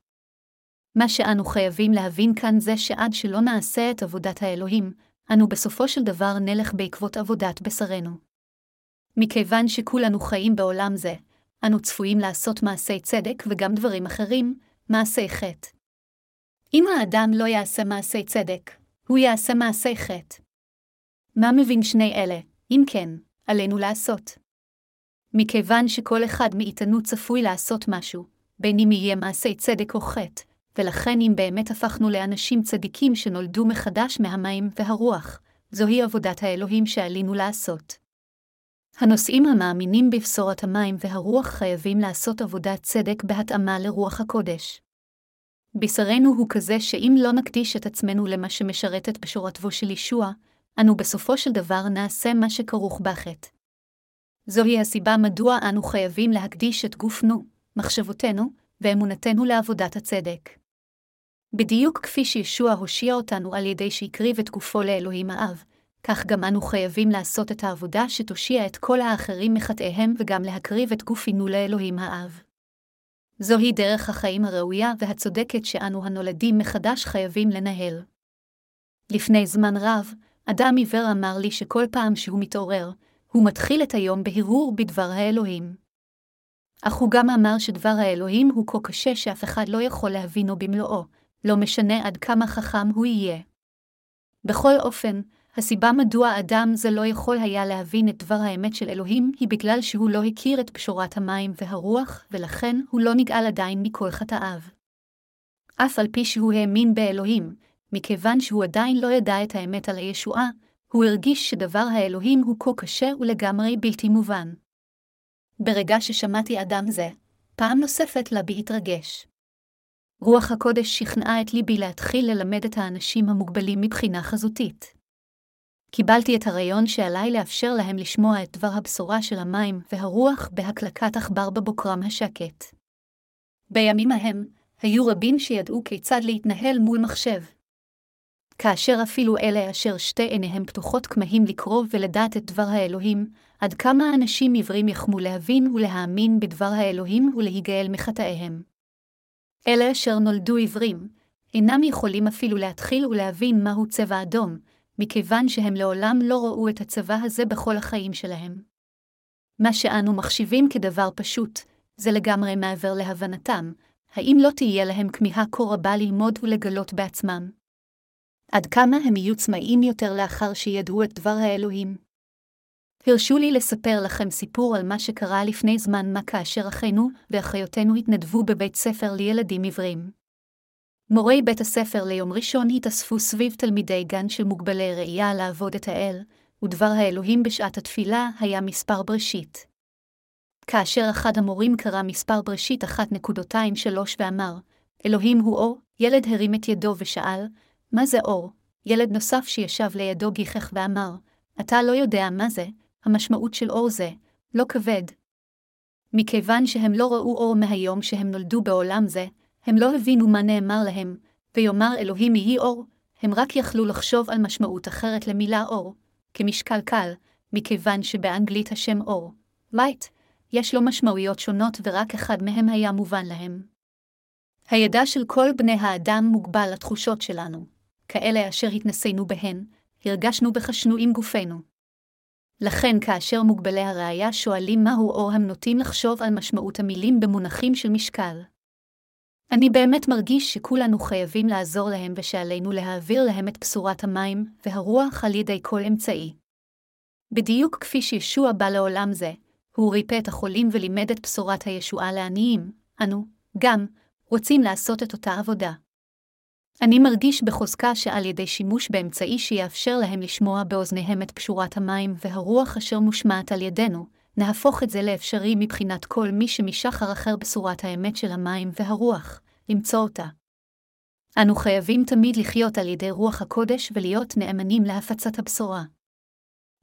מה שאנו חייבים להבין כאן זה שעד שלא נעשה את עבודת האלוהים, אנו בסופו של דבר נלך בעקבות עבודת בשרנו. מכיוון שכולנו חיים בעולם זה, אנו צפויים לעשות מעשי צדק וגם דברים אחרים, מעשי חטא. אם האדם לא יעשה מעשי צדק, הוא יעשה מעשי חטא. מה מבין שני אלה, אם כן, עלינו לעשות? מכיוון שכל אחד מאיתנו צפוי לעשות משהו, בין אם יהיה מעשי צדק או חטא, ולכן אם באמת הפכנו לאנשים צדיקים שנולדו מחדש מהמים והרוח, זוהי עבודת האלוהים שעלינו לעשות. הנושאים המאמינים בבשורת המים והרוח חייבים לעשות עבודת צדק בהתאמה לרוח הקודש. בשרנו הוא כזה שאם לא נקדיש את עצמנו למה שמשרת את בשורתו של ישוע, אנו בסופו של דבר נעשה מה שכרוך בחטא. זוהי הסיבה מדוע אנו חייבים להקדיש את גופנו, מחשבותינו ואמונתנו לעבודת הצדק. בדיוק כפי שישוע הושיע אותנו על ידי שהקריב את גופו לאלוהים האב, כך גם אנו חייבים לעשות את העבודה שתושיע את כל האחרים מחטאיהם וגם להקריב את גופינו לאלוהים האב. זוהי דרך החיים הראויה והצודקת שאנו הנולדים מחדש חייבים לנהל. לפני זמן רב, אדם עיוור אמר לי שכל פעם שהוא מתעורר, הוא מתחיל את היום בהרהור בדבר האלוהים. אך הוא גם אמר שדבר האלוהים הוא כה קשה שאף אחד לא יכול להבינו במלואו, לא משנה עד כמה חכם הוא יהיה. בכל אופן, הסיבה מדוע אדם זה לא יכול היה להבין את דבר האמת של אלוהים, היא בגלל שהוא לא הכיר את פשורת המים והרוח, ולכן הוא לא נגאל עדיין מכל חטאיו. אף על פי שהוא האמין באלוהים, מכיוון שהוא עדיין לא ידע את האמת על הישועה, הוא הרגיש שדבר האלוהים הוא כה קשה ולגמרי בלתי מובן. ברגע ששמעתי אדם זה, פעם נוספת לבי התרגש. רוח הקודש שכנעה את ליבי להתחיל ללמד את האנשים המוגבלים מבחינה חזותית. קיבלתי את הרעיון שעליי לאפשר להם לשמוע את דבר הבשורה של המים והרוח בהקלקת עכבר בבוקרם השקט. בימים ההם, היו רבים שידעו כיצד להתנהל מול מחשב. כאשר אפילו אלה אשר שתי עיניהם פתוחות כמהים לקרוא ולדעת את דבר האלוהים, עד כמה אנשים עיוורים יחמו להבין ולהאמין בדבר האלוהים ולהיגאל מחטאיהם. אלה אשר נולדו עיוורים, אינם יכולים אפילו להתחיל ולהבין מהו צבע אדום, מכיוון שהם לעולם לא ראו את הצבא הזה בכל החיים שלהם. מה שאנו מחשיבים כדבר פשוט, זה לגמרי מעבר להבנתם, האם לא תהיה להם כמיהה כה רבה ללמוד ולגלות בעצמם? עד כמה הם יהיו צמאים יותר לאחר שידעו את דבר האלוהים? הרשו לי לספר לכם סיפור על מה שקרה לפני זמן מה כאשר אחינו ואחיותינו התנדבו בבית ספר לילדים עיוורים. מורי בית הספר ליום ראשון התאספו סביב תלמידי גן של מוגבלי ראייה לעבוד את האל, ודבר האלוהים בשעת התפילה היה מספר בראשית. כאשר אחד המורים קרא מספר בראשית 1.23 ואמר, אלוהים הוא אור, ילד הרים את ידו ושאל, מה זה אור? ילד נוסף שישב לידו גיחך ואמר, אתה לא יודע מה זה, המשמעות של אור זה, לא כבד. מכיוון שהם לא ראו אור מהיום שהם נולדו בעולם זה, הם לא הבינו מה נאמר להם, ויאמר אלוהים יהי אור, הם רק יכלו לחשוב על משמעות אחרת למילה אור, כמשקל קל, מכיוון שבאנגלית השם אור, light, יש לו משמעויות שונות ורק אחד מהם היה מובן להם. הידע של כל בני האדם מוגבל לתחושות שלנו, כאלה אשר התנסינו בהן, הרגשנו וחשנו עם גופנו. לכן כאשר מוגבלי הראייה שואלים מהו אור הם נוטים לחשוב על משמעות המילים במונחים של משקל. אני באמת מרגיש שכולנו חייבים לעזור להם ושעלינו להעביר להם את בשורת המים והרוח על ידי כל אמצעי. בדיוק כפי שישוע בא לעולם זה, הוא ריפא את החולים ולימד את בשורת הישועה לעניים, אנו, גם, רוצים לעשות את אותה עבודה. אני מרגיש בחוזקה שעל ידי שימוש באמצעי שיאפשר להם לשמוע באוזניהם את פשורת המים והרוח אשר מושמעת על ידינו, נהפוך את זה לאפשרי מבחינת כל מי שמשחר אחר בשורת האמת של המים והרוח, למצוא אותה. אנו חייבים תמיד לחיות על ידי רוח הקודש ולהיות נאמנים להפצת הבשורה.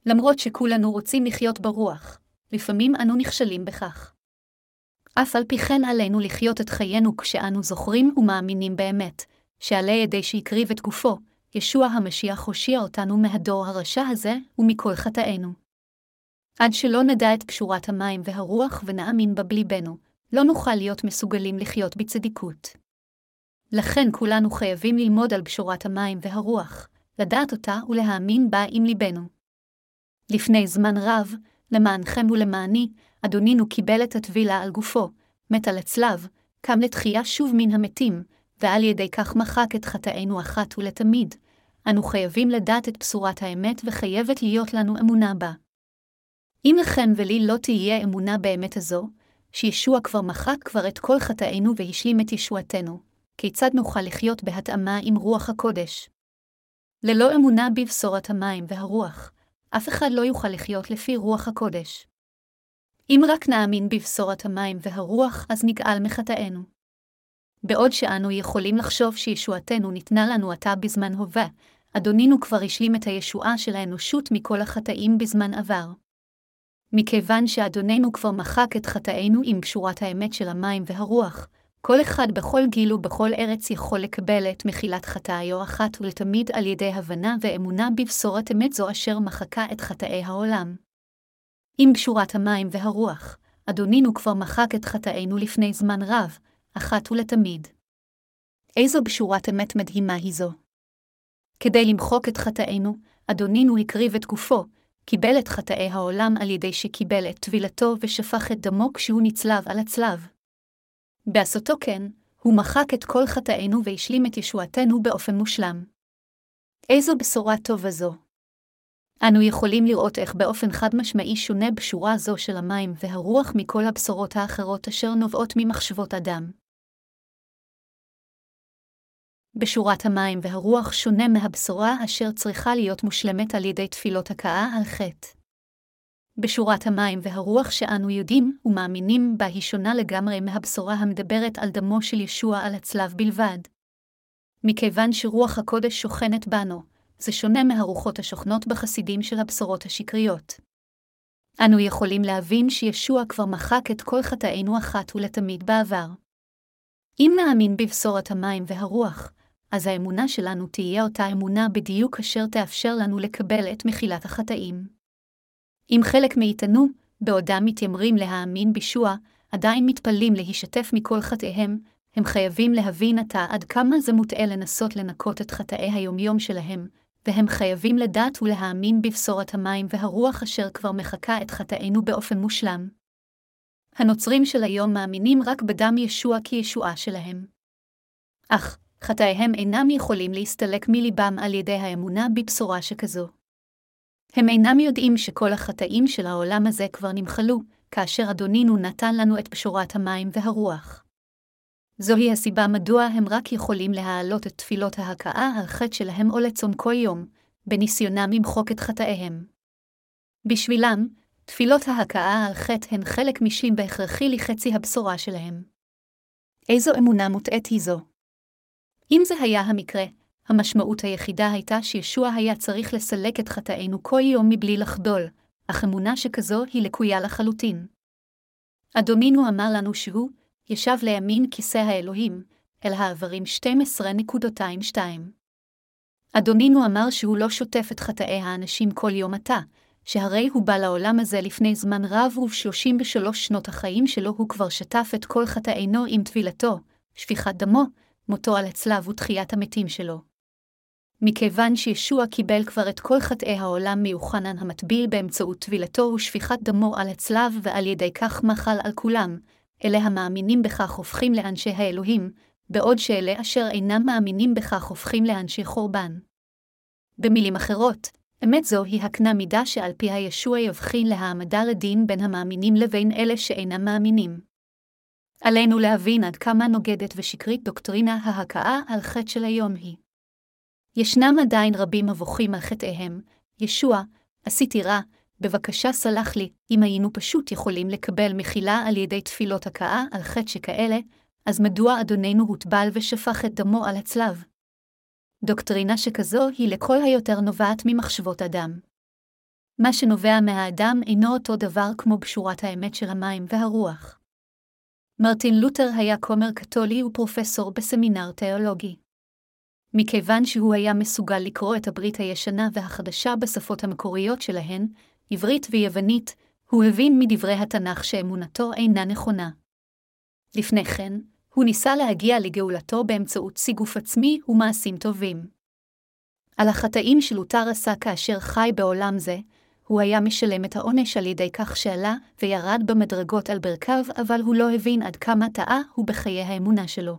למרות שכולנו רוצים לחיות ברוח, לפעמים אנו נכשלים בכך. אף על פי כן עלינו לחיות את חיינו כשאנו זוכרים ומאמינים באמת, שעלי ידי שהקריב את גופו, ישוע המשיח הושיע אותנו מהדור הרשע הזה ומכל חטאינו. עד שלא נדע את פשורת המים והרוח ונאמין בה בליבנו, לא נוכל להיות מסוגלים לחיות בצדיקות. לכן כולנו חייבים ללמוד על פשורת המים והרוח, לדעת אותה ולהאמין בה עם ליבנו. לפני זמן רב, למענכם ולמעני, אדונינו קיבל את הטבילה על גופו, מת על הצלב, קם לתחייה שוב מן המתים, ועל ידי כך מחק את חטאינו אחת ולתמיד. אנו חייבים לדעת את בשורת האמת וחייבת להיות לנו אמונה בה. אם לכן ולי לא תהיה אמונה באמת הזו, שישוע כבר מחק כבר את כל חטאינו והשלים את ישועתנו, כיצד נוכל לחיות בהתאמה עם רוח הקודש? ללא אמונה בבשורת המים והרוח, אף אחד לא יוכל לחיות לפי רוח הקודש. אם רק נאמין בבשורת המים והרוח, אז נגאל מחטאינו. בעוד שאנו יכולים לחשוב שישועתנו ניתנה לנו עתה בזמן הווה, אדונינו כבר השלים את הישועה של האנושות מכל החטאים בזמן עבר. מכיוון שאדוננו כבר מחק את חטאינו עם פשורת האמת של המים והרוח, כל אחד בכל גיל ובכל ארץ יכול לקבל את מחילת חטאיו אחת ולתמיד על ידי הבנה ואמונה בבשורת אמת זו אשר מחקה את חטאי העולם. עם פשורת המים והרוח, אדונינו כבר מחק את חטאינו לפני זמן רב, אחת ולתמיד. איזו בשורת אמת מדהימה היא זו. כדי למחוק את חטאינו, אדונינו הקריב את גופו, קיבל את חטאי העולם על ידי שקיבל את טבילתו ושפך את דמו כשהוא נצלב על הצלב. בעשותו כן, הוא מחק את כל חטאינו והשלים את ישועתנו באופן מושלם. איזו בשורה טובה זו! אנו יכולים לראות איך באופן חד-משמעי שונה בשורה זו של המים והרוח מכל הבשורות האחרות אשר נובעות ממחשבות אדם. בשורת המים והרוח שונה מהבשורה אשר צריכה להיות מושלמת על ידי תפילות הכאה על חטא. בשורת המים והרוח שאנו יודעים ומאמינים בה היא שונה לגמרי מהבשורה המדברת על דמו של ישוע על הצלב בלבד. מכיוון שרוח הקודש שוכנת בנו, זה שונה מהרוחות השוכנות בחסידים של הבשורות השקריות. אנו יכולים להבין שישוע כבר מחק את כל חטאינו אחת ולתמיד בעבר. אם נאמין בבשורת המים והרוח, אז האמונה שלנו תהיה אותה אמונה בדיוק אשר תאפשר לנו לקבל את מחילת החטאים. אם חלק מאיתנו, בעודם מתיימרים להאמין בישוע, עדיין מתפללים להישתף מכל חטאיהם, הם חייבים להבין עתה עד כמה זה מוטעה לנסות לנקות את חטאי היומיום שלהם, והם חייבים לדעת ולהאמין בבשורת המים והרוח אשר כבר מחקה את חטאינו באופן מושלם. הנוצרים של היום מאמינים רק בדם ישוע כישועה שלהם. אך, חטאיהם אינם יכולים להסתלק מליבם על ידי האמונה בבשורה שכזו. הם אינם יודעים שכל החטאים של העולם הזה כבר נמחלו, כאשר אדונינו נתן לנו את בשורת המים והרוח. זוהי הסיבה מדוע הם רק יכולים להעלות את תפילות ההכאה על חטא שלהם או לצום כל יום, בניסיונם למחוק את חטאיהם. בשבילם, תפילות ההכאה על חטא הן חלק משלים בהכרחי לחצי הבשורה שלהם. איזו אמונה מוטעית היא זו? אם זה היה המקרה, המשמעות היחידה הייתה שישוע היה צריך לסלק את חטאינו כל יום מבלי לחדול, אך אמונה שכזו היא לקויה לחלוטין. אדונינו אמר לנו שהוא ישב לימין כיסא האלוהים, אל העברים 12.22. אדונינו אמר שהוא לא שוטף את חטאי האנשים כל יום עתה, שהרי הוא בא לעולם הזה לפני זמן רב וב-33 שנות החיים שלו הוא כבר שטף את כל חטאינו עם טבילתו, שפיכת דמו, מותו על הצלב ותחיית המתים שלו. מכיוון שישוע קיבל כבר את כל חטאי העולם מיוחנן המטביל באמצעות טבילתו ושפיכת דמו על הצלב ועל ידי כך מחל על כולם, אלה המאמינים בכך הופכים לאנשי האלוהים, בעוד שאלה אשר אינם מאמינים בכך הופכים לאנשי חורבן. במילים אחרות, אמת זו היא הקנה מידה שעל פיה ישוע יבחין להעמדה לדין בין המאמינים לבין אלה שאינם מאמינים. עלינו להבין עד כמה נוגדת ושקרית דוקטרינה ההכאה על חטא של היום היא. ישנם עדיין רבים מבוכים על חטאיהם, ישוע, עשיתי רע, בבקשה סלח לי, אם היינו פשוט יכולים לקבל מחילה על ידי תפילות הכאה על חטא שכאלה, אז מדוע אדוננו הוטבל ושפך את דמו על הצלב? דוקטרינה שכזו היא לכל היותר נובעת ממחשבות אדם. מה שנובע מהאדם אינו אותו דבר כמו בשורת האמת של המים והרוח. מרטין לותר היה כומר קתולי ופרופסור בסמינר תיאולוגי. מכיוון שהוא היה מסוגל לקרוא את הברית הישנה והחדשה בשפות המקוריות שלהן, עברית ויוונית, הוא הבין מדברי התנ"ך שאמונתו אינה נכונה. לפני כן, הוא ניסה להגיע לגאולתו באמצעות סיגוף עצמי ומעשים טובים. על החטאים שלותר עשה כאשר חי בעולם זה, הוא היה משלם את העונש על ידי כך שעלה וירד במדרגות על ברכיו, אבל הוא לא הבין עד כמה טעה הוא בחיי האמונה שלו.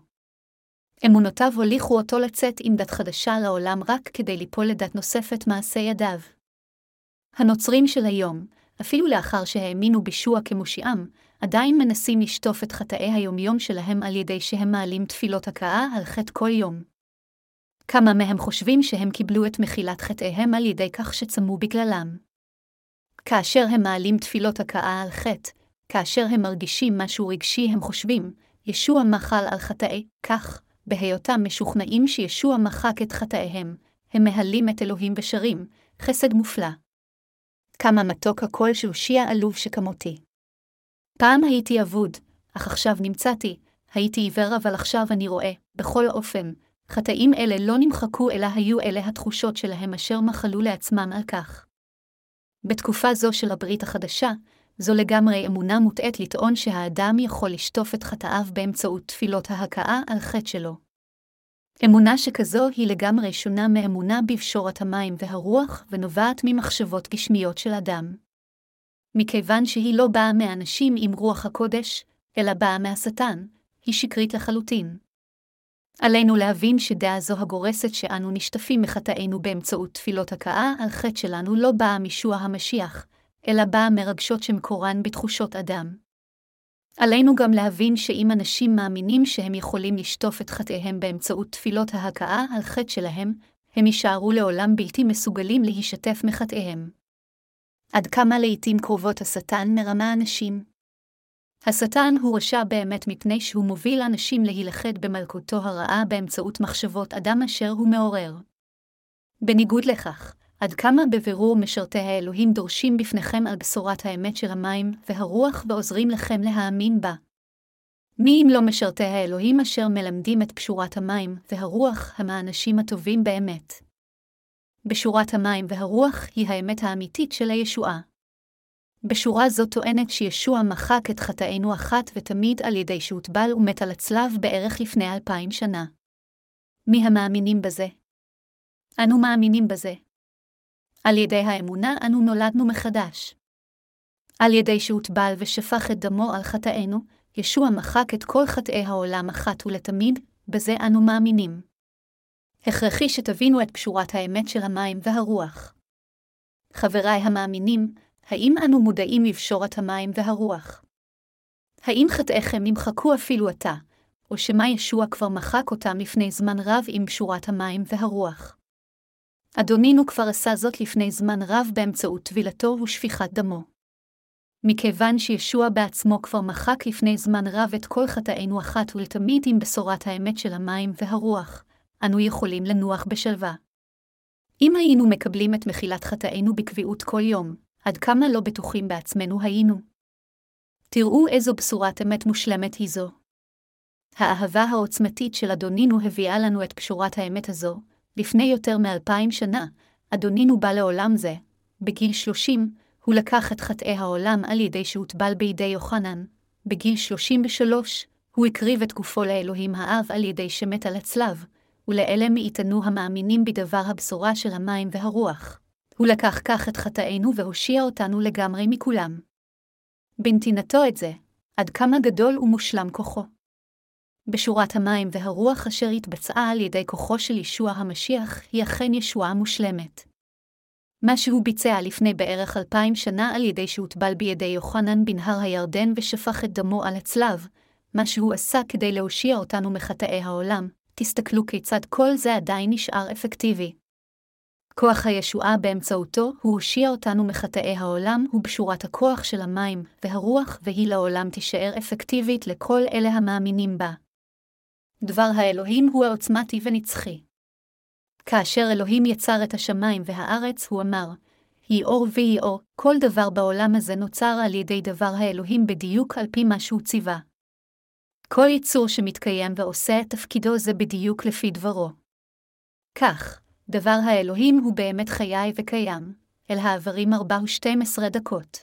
אמונותיו הוליכו אותו לצאת עם דת חדשה לעולם רק כדי ליפול לדת נוספת מעשה ידיו. הנוצרים של היום, אפילו לאחר שהאמינו בישוע כמושיעם, עדיין מנסים לשטוף את חטאי היומיום שלהם על ידי שהם מעלים תפילות הכאה על חטא כל יום. כמה מהם חושבים שהם קיבלו את מחילת חטאיהם על ידי כך שצמו בגללם. כאשר הם מעלים תפילות הכאה על חטא, כאשר הם מרגישים משהו רגשי הם חושבים, ישוע מחל על חטאי, כך, בהיותם משוכנעים שישוע מחק את חטאיהם, הם מהלים את אלוהים ושרים, חסד מופלא. כמה מתוק הקול שהושיע עלוב שכמותי. פעם הייתי אבוד, אך עכשיו נמצאתי, הייתי עיוור אבל עכשיו אני רואה, בכל אופן, חטאים אלה לא נמחקו אלא היו אלה התחושות שלהם אשר מחלו לעצמם על כך. בתקופה זו של הברית החדשה, זו לגמרי אמונה מוטעית לטעון שהאדם יכול לשטוף את חטאיו באמצעות תפילות ההכאה על חטא שלו. אמונה שכזו היא לגמרי שונה מאמונה בפשורת המים והרוח, ונובעת ממחשבות גשמיות של אדם. מכיוון שהיא לא באה מאנשים עם רוח הקודש, אלא באה מהשטן, היא שקרית לחלוטין. עלינו להבין שדעה זו הגורסת שאנו נשטפים מחטאינו באמצעות תפילות הכאה על חטא שלנו לא באה מישוע המשיח, אלא באה מרגשות שמקורן בתחושות אדם. עלינו גם להבין שאם אנשים מאמינים שהם יכולים לשטוף את חטאיהם באמצעות תפילות ההכאה על חטא שלהם, הם יישארו לעולם בלתי מסוגלים להישטף מחטאיהם. עד כמה לעתים קרובות השטן מרמה אנשים? השטן הוא רשע באמת מפני שהוא מוביל אנשים להילכד במלכותו הרעה באמצעות מחשבות אדם אשר הוא מעורר. בניגוד לכך, עד כמה בבירור משרתי האלוהים דורשים בפניכם על בשורת האמת של המים והרוח ועוזרים לכם להאמין בה. מי אם לא משרתי האלוהים אשר מלמדים את פשורת המים והרוח הם האנשים הטובים באמת. בשורת המים והרוח היא האמת האמיתית של הישועה. בשורה זו טוענת שישוע מחק את חטאינו אחת ותמיד על ידי שהוטבל ומת על הצלב בערך לפני אלפיים שנה. מי המאמינים בזה? אנו מאמינים בזה. על ידי האמונה אנו נולדנו מחדש. על ידי שהוטבל ושפך את דמו על חטאינו, ישוע מחק את כל חטאי העולם אחת ולתמיד, בזה אנו מאמינים. הכרחי שתבינו את פשורת האמת של המים והרוח. חבריי המאמינים, האם אנו מודעים לבשורת המים והרוח? האם חטאיכם נמחקו אפילו עתה, או שמא ישוע כבר מחק אותם לפני זמן רב עם שורת המים והרוח? אדונינו כבר עשה זאת לפני זמן רב באמצעות טבילתו ושפיכת דמו. מכיוון שישוע בעצמו כבר מחק לפני זמן רב את כל חטאינו אחת ולתמיד עם בשורת האמת של המים והרוח, אנו יכולים לנוח בשלווה. אם היינו מקבלים את מחילת חטאינו בקביעות כל יום, עד כמה לא בטוחים בעצמנו היינו. תראו איזו בשורת אמת מושלמת היא זו. האהבה העוצמתית של אדונינו הביאה לנו את פשורת האמת הזו, לפני יותר מאלפיים שנה, אדונינו בא לעולם זה, בגיל שלושים, הוא לקח את חטאי העולם על ידי שהוטבל בידי יוחנן, בגיל שלושים ושלוש, הוא הקריב את גופו לאלוהים האב על ידי שמת על הצלב, ולאלה מאיתנו המאמינים בדבר הבשורה של המים והרוח. הוא לקח כך את חטאינו והושיע אותנו לגמרי מכולם. בנתינתו את זה, עד כמה גדול ומושלם כוחו. בשורת המים והרוח אשר התבצעה על ידי כוחו של ישוע המשיח, היא אכן ישועה מושלמת. מה שהוא ביצע לפני בערך אלפיים שנה על ידי שהוטבל בידי יוחנן בנהר הירדן ושפך את דמו על הצלב, מה שהוא עשה כדי להושיע אותנו מחטאי העולם, תסתכלו כיצד כל זה עדיין נשאר אפקטיבי. כוח הישועה באמצעותו הוא הושיע אותנו מחטאי העולם ובשורת הכוח של המים והרוח, והיא לעולם תישאר אפקטיבית לכל אלה המאמינים בה. דבר האלוהים הוא העוצמתי ונצחי. כאשר אלוהים יצר את השמיים והארץ, הוא אמר, היא אור והיא אור, כל דבר בעולם הזה נוצר על ידי דבר האלוהים בדיוק על פי מה שהוא ציווה. כל יצור שמתקיים ועושה את תפקידו זה בדיוק לפי דברו. כך, דבר האלוהים הוא באמת חיי וקיים, אל העברים ארבע ושתים עשרה דקות.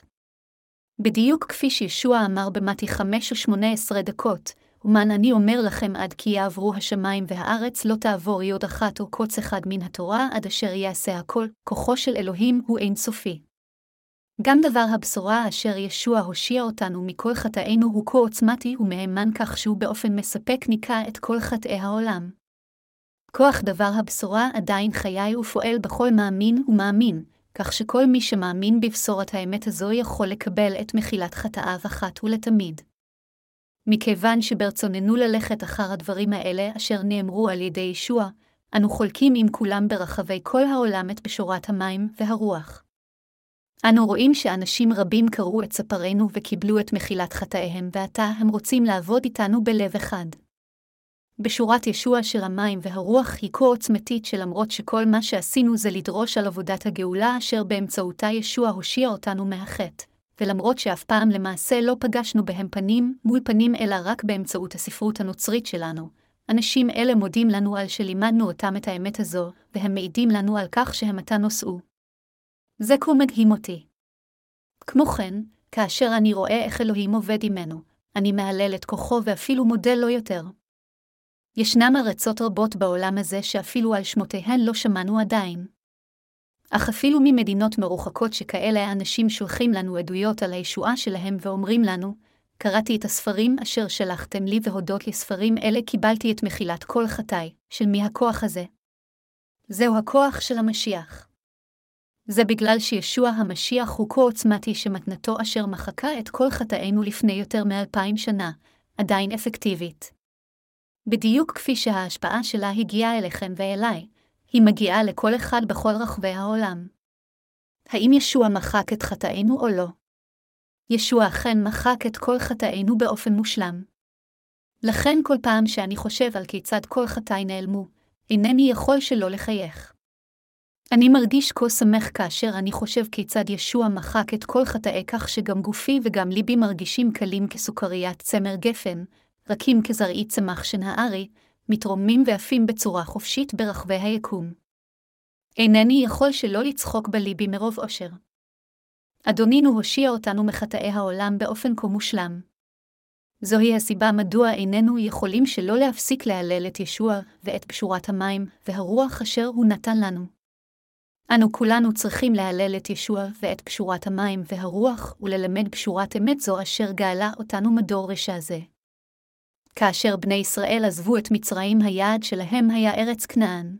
בדיוק כפי שישוע אמר במתי חמש ושמונה עשרה דקות, ומען אני אומר לכם עד כי יעברו השמיים והארץ לא תעבור יוד אחת או קוץ אחד מן התורה עד אשר יעשה הכל, כוחו של אלוהים הוא אין סופי. גם דבר הבשורה אשר ישוע הושיע אותנו מכל חטאינו הוא כה עוצמתי ומהימן כך שהוא באופן מספק ניקה את כל חטאי העולם. כוח דבר הבשורה עדיין חיי ופועל בכל מאמין ומאמין, כך שכל מי שמאמין בבשורת האמת הזו יכול לקבל את מחילת חטאיו אחת ולתמיד. מכיוון שברצוננו ללכת אחר הדברים האלה אשר נאמרו על ידי ישוע, אנו חולקים עם כולם ברחבי כל העולם את בשורת המים והרוח. אנו רואים שאנשים רבים קראו את ספרינו וקיבלו את מחילת חטאיהם, ועתה הם רוצים לעבוד איתנו בלב אחד. בשורת ישוע של המים והרוח היא כה עוצמתית שלמרות שכל מה שעשינו זה לדרוש על עבודת הגאולה אשר באמצעותה ישוע הושיע אותנו מהחטא. ולמרות שאף פעם למעשה לא פגשנו בהם פנים מול פנים אלא רק באמצעות הספרות הנוצרית שלנו, אנשים אלה מודים לנו על שלימדנו אותם את האמת הזו, והם מעידים לנו על כך שהם עתה נושאו. זה כה מדהים אותי. כמו כן, כאשר אני רואה איך אלוהים עובד עמנו, אני מהלל את כוחו ואפילו מודה לו יותר. ישנם ארצות רבות בעולם הזה שאפילו על שמותיהן לא שמענו עדיין. אך אפילו ממדינות מרוחקות שכאלה אנשים שולחים לנו עדויות על הישועה שלהם ואומרים לנו, קראתי את הספרים אשר שלחתם לי והודות לספרים אלה קיבלתי את מחילת כל חטאי, של מי הכוח הזה? זהו הכוח של המשיח. זה בגלל שישוע המשיח הוא כה עוצמתי שמתנתו אשר מחקה את כל חטאינו לפני יותר מאלפיים שנה, עדיין אפקטיבית. בדיוק כפי שההשפעה שלה הגיעה אליכם ואליי, היא מגיעה לכל אחד בכל רחבי העולם. האם ישוע מחק את חטאינו או לא? ישוע אכן מחק את כל חטאינו באופן מושלם. לכן כל פעם שאני חושב על כיצד כל חטאי נעלמו, אינני יכול שלא לחייך. אני מרגיש כה שמח כאשר אני חושב כיצד ישוע מחק את כל חטאי כך שגם גופי וגם ליבי מרגישים קלים כסוכריית צמר גפן, רכים כזרעי צמח שנהרי, מתרוממים ועפים בצורה חופשית ברחבי היקום. אינני יכול שלא לצחוק בליבי מרוב אושר. אדונינו הושיע אותנו מחטאי העולם באופן כה מושלם. זוהי הסיבה מדוע איננו יכולים שלא להפסיק להלל את ישוע ואת פשורת המים והרוח אשר הוא נתן לנו. אנו כולנו צריכים להלל את ישוע ואת פשורת המים והרוח וללמד פשורת אמת זו אשר גאלה אותנו מדור רשע זה. כאשר בני ישראל עזבו את מצרים, היעד שלהם היה ארץ כנען.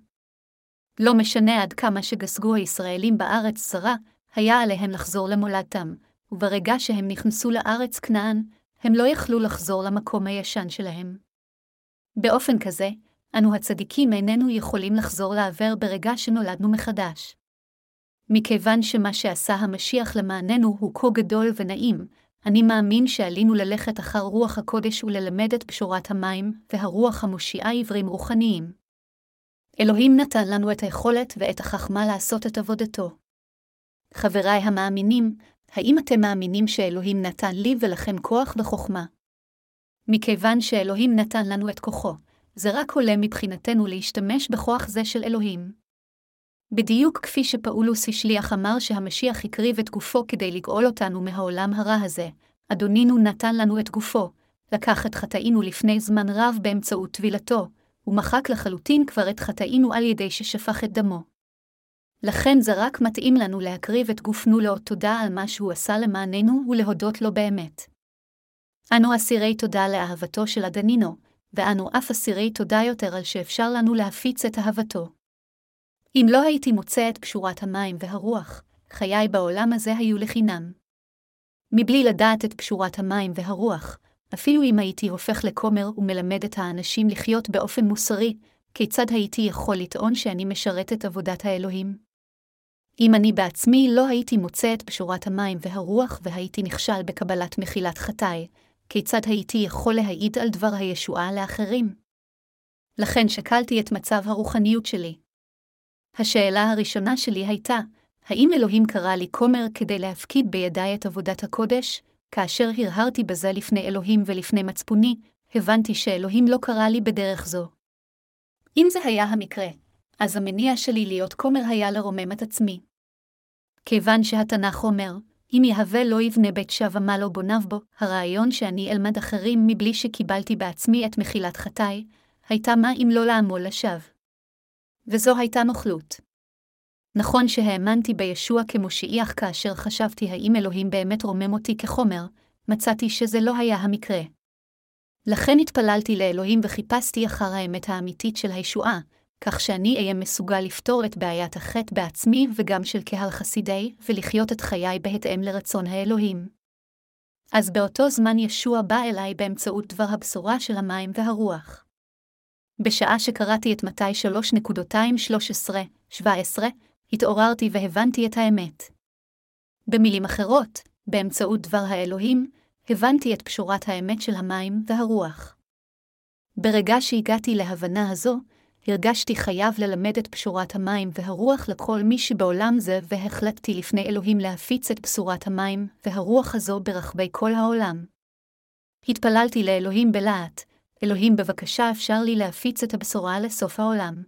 לא משנה עד כמה שגסגו הישראלים בארץ זרה, היה עליהם לחזור למולדתם, וברגע שהם נכנסו לארץ כנען, הם לא יכלו לחזור למקום הישן שלהם. באופן כזה, אנו הצדיקים איננו יכולים לחזור לעבר ברגע שנולדנו מחדש. מכיוון שמה שעשה המשיח למעננו הוא כה גדול ונעים, אני מאמין שעלינו ללכת אחר רוח הקודש וללמד את פשורת המים, והרוח המושיעה עברים רוחניים. אלוהים נתן לנו את היכולת ואת החכמה לעשות את עבודתו. חבריי המאמינים, האם אתם מאמינים שאלוהים נתן לי ולכם כוח וחוכמה? מכיוון שאלוהים נתן לנו את כוחו, זה רק עולה מבחינתנו להשתמש בכוח זה של אלוהים. בדיוק כפי שפאולוס השליח אמר שהמשיח הקריב את גופו כדי לגאול אותנו מהעולם הרע הזה, אדונינו נתן לנו את גופו, לקח את חטאינו לפני זמן רב באמצעות טבילתו, ומחק לחלוטין כבר את חטאינו על ידי ששפך את דמו. לכן זה רק מתאים לנו להקריב את גופנו לאות תודה על מה שהוא עשה למעננו ולהודות לו באמת. אנו אסירי תודה לאהבתו של אדנינו, ואנו אף אסירי תודה יותר על שאפשר לנו להפיץ את אהבתו. אם לא הייתי מוצא את פשורת המים והרוח, חיי בעולם הזה היו לחינם. מבלי לדעת את פשורת המים והרוח, אפילו אם הייתי הופך לכומר ומלמד את האנשים לחיות באופן מוסרי, כיצד הייתי יכול לטעון שאני משרת את עבודת האלוהים? אם אני בעצמי לא הייתי מוצא את פשורת המים והרוח והייתי נכשל בקבלת מחילת חטאי, כיצד הייתי יכול להעיד על דבר הישועה לאחרים? לכן שקלתי את מצב הרוחניות שלי. השאלה הראשונה שלי הייתה, האם אלוהים קרא לי כומר כדי להפקיד בידיי את עבודת הקודש? כאשר הרהרתי בזה לפני אלוהים ולפני מצפוני, הבנתי שאלוהים לא קרא לי בדרך זו. אם זה היה המקרה, אז המניע שלי להיות כומר היה לרומם את עצמי. כיוון שהתנ"ך אומר, אם יהווה לא יבנה בית שווה מה לא בוניו בו, הרעיון שאני אלמד אחרים מבלי שקיבלתי בעצמי את מחילת חטאי, הייתה מה אם לא לעמול לשווא. וזו הייתה נוכלות. נכון שהאמנתי בישוע כמושיע, אך כאשר חשבתי האם אלוהים באמת רומם אותי כחומר, מצאתי שזה לא היה המקרה. לכן התפללתי לאלוהים וחיפשתי אחר האמת האמיתית של הישועה, כך שאני אהיה מסוגל לפתור את בעיית החטא בעצמי וגם של קהל חסידי, ולחיות את חיי בהתאם לרצון האלוהים. אז באותו זמן ישוע בא אליי באמצעות דבר הבשורה של המים והרוח. בשעה שקראתי את מתי 3.213-17, התעוררתי והבנתי את האמת. במילים אחרות, באמצעות דבר האלוהים, הבנתי את פשורת האמת של המים והרוח. ברגע שהגעתי להבנה הזו, הרגשתי חייב ללמד את פשורת המים והרוח לכל מי שבעולם זה, והחלטתי לפני אלוהים להפיץ את בשורת המים והרוח הזו ברחבי כל העולם. התפללתי לאלוהים בלהט, אלוהים בבקשה אפשר לי להפיץ את הבשורה לסוף העולם.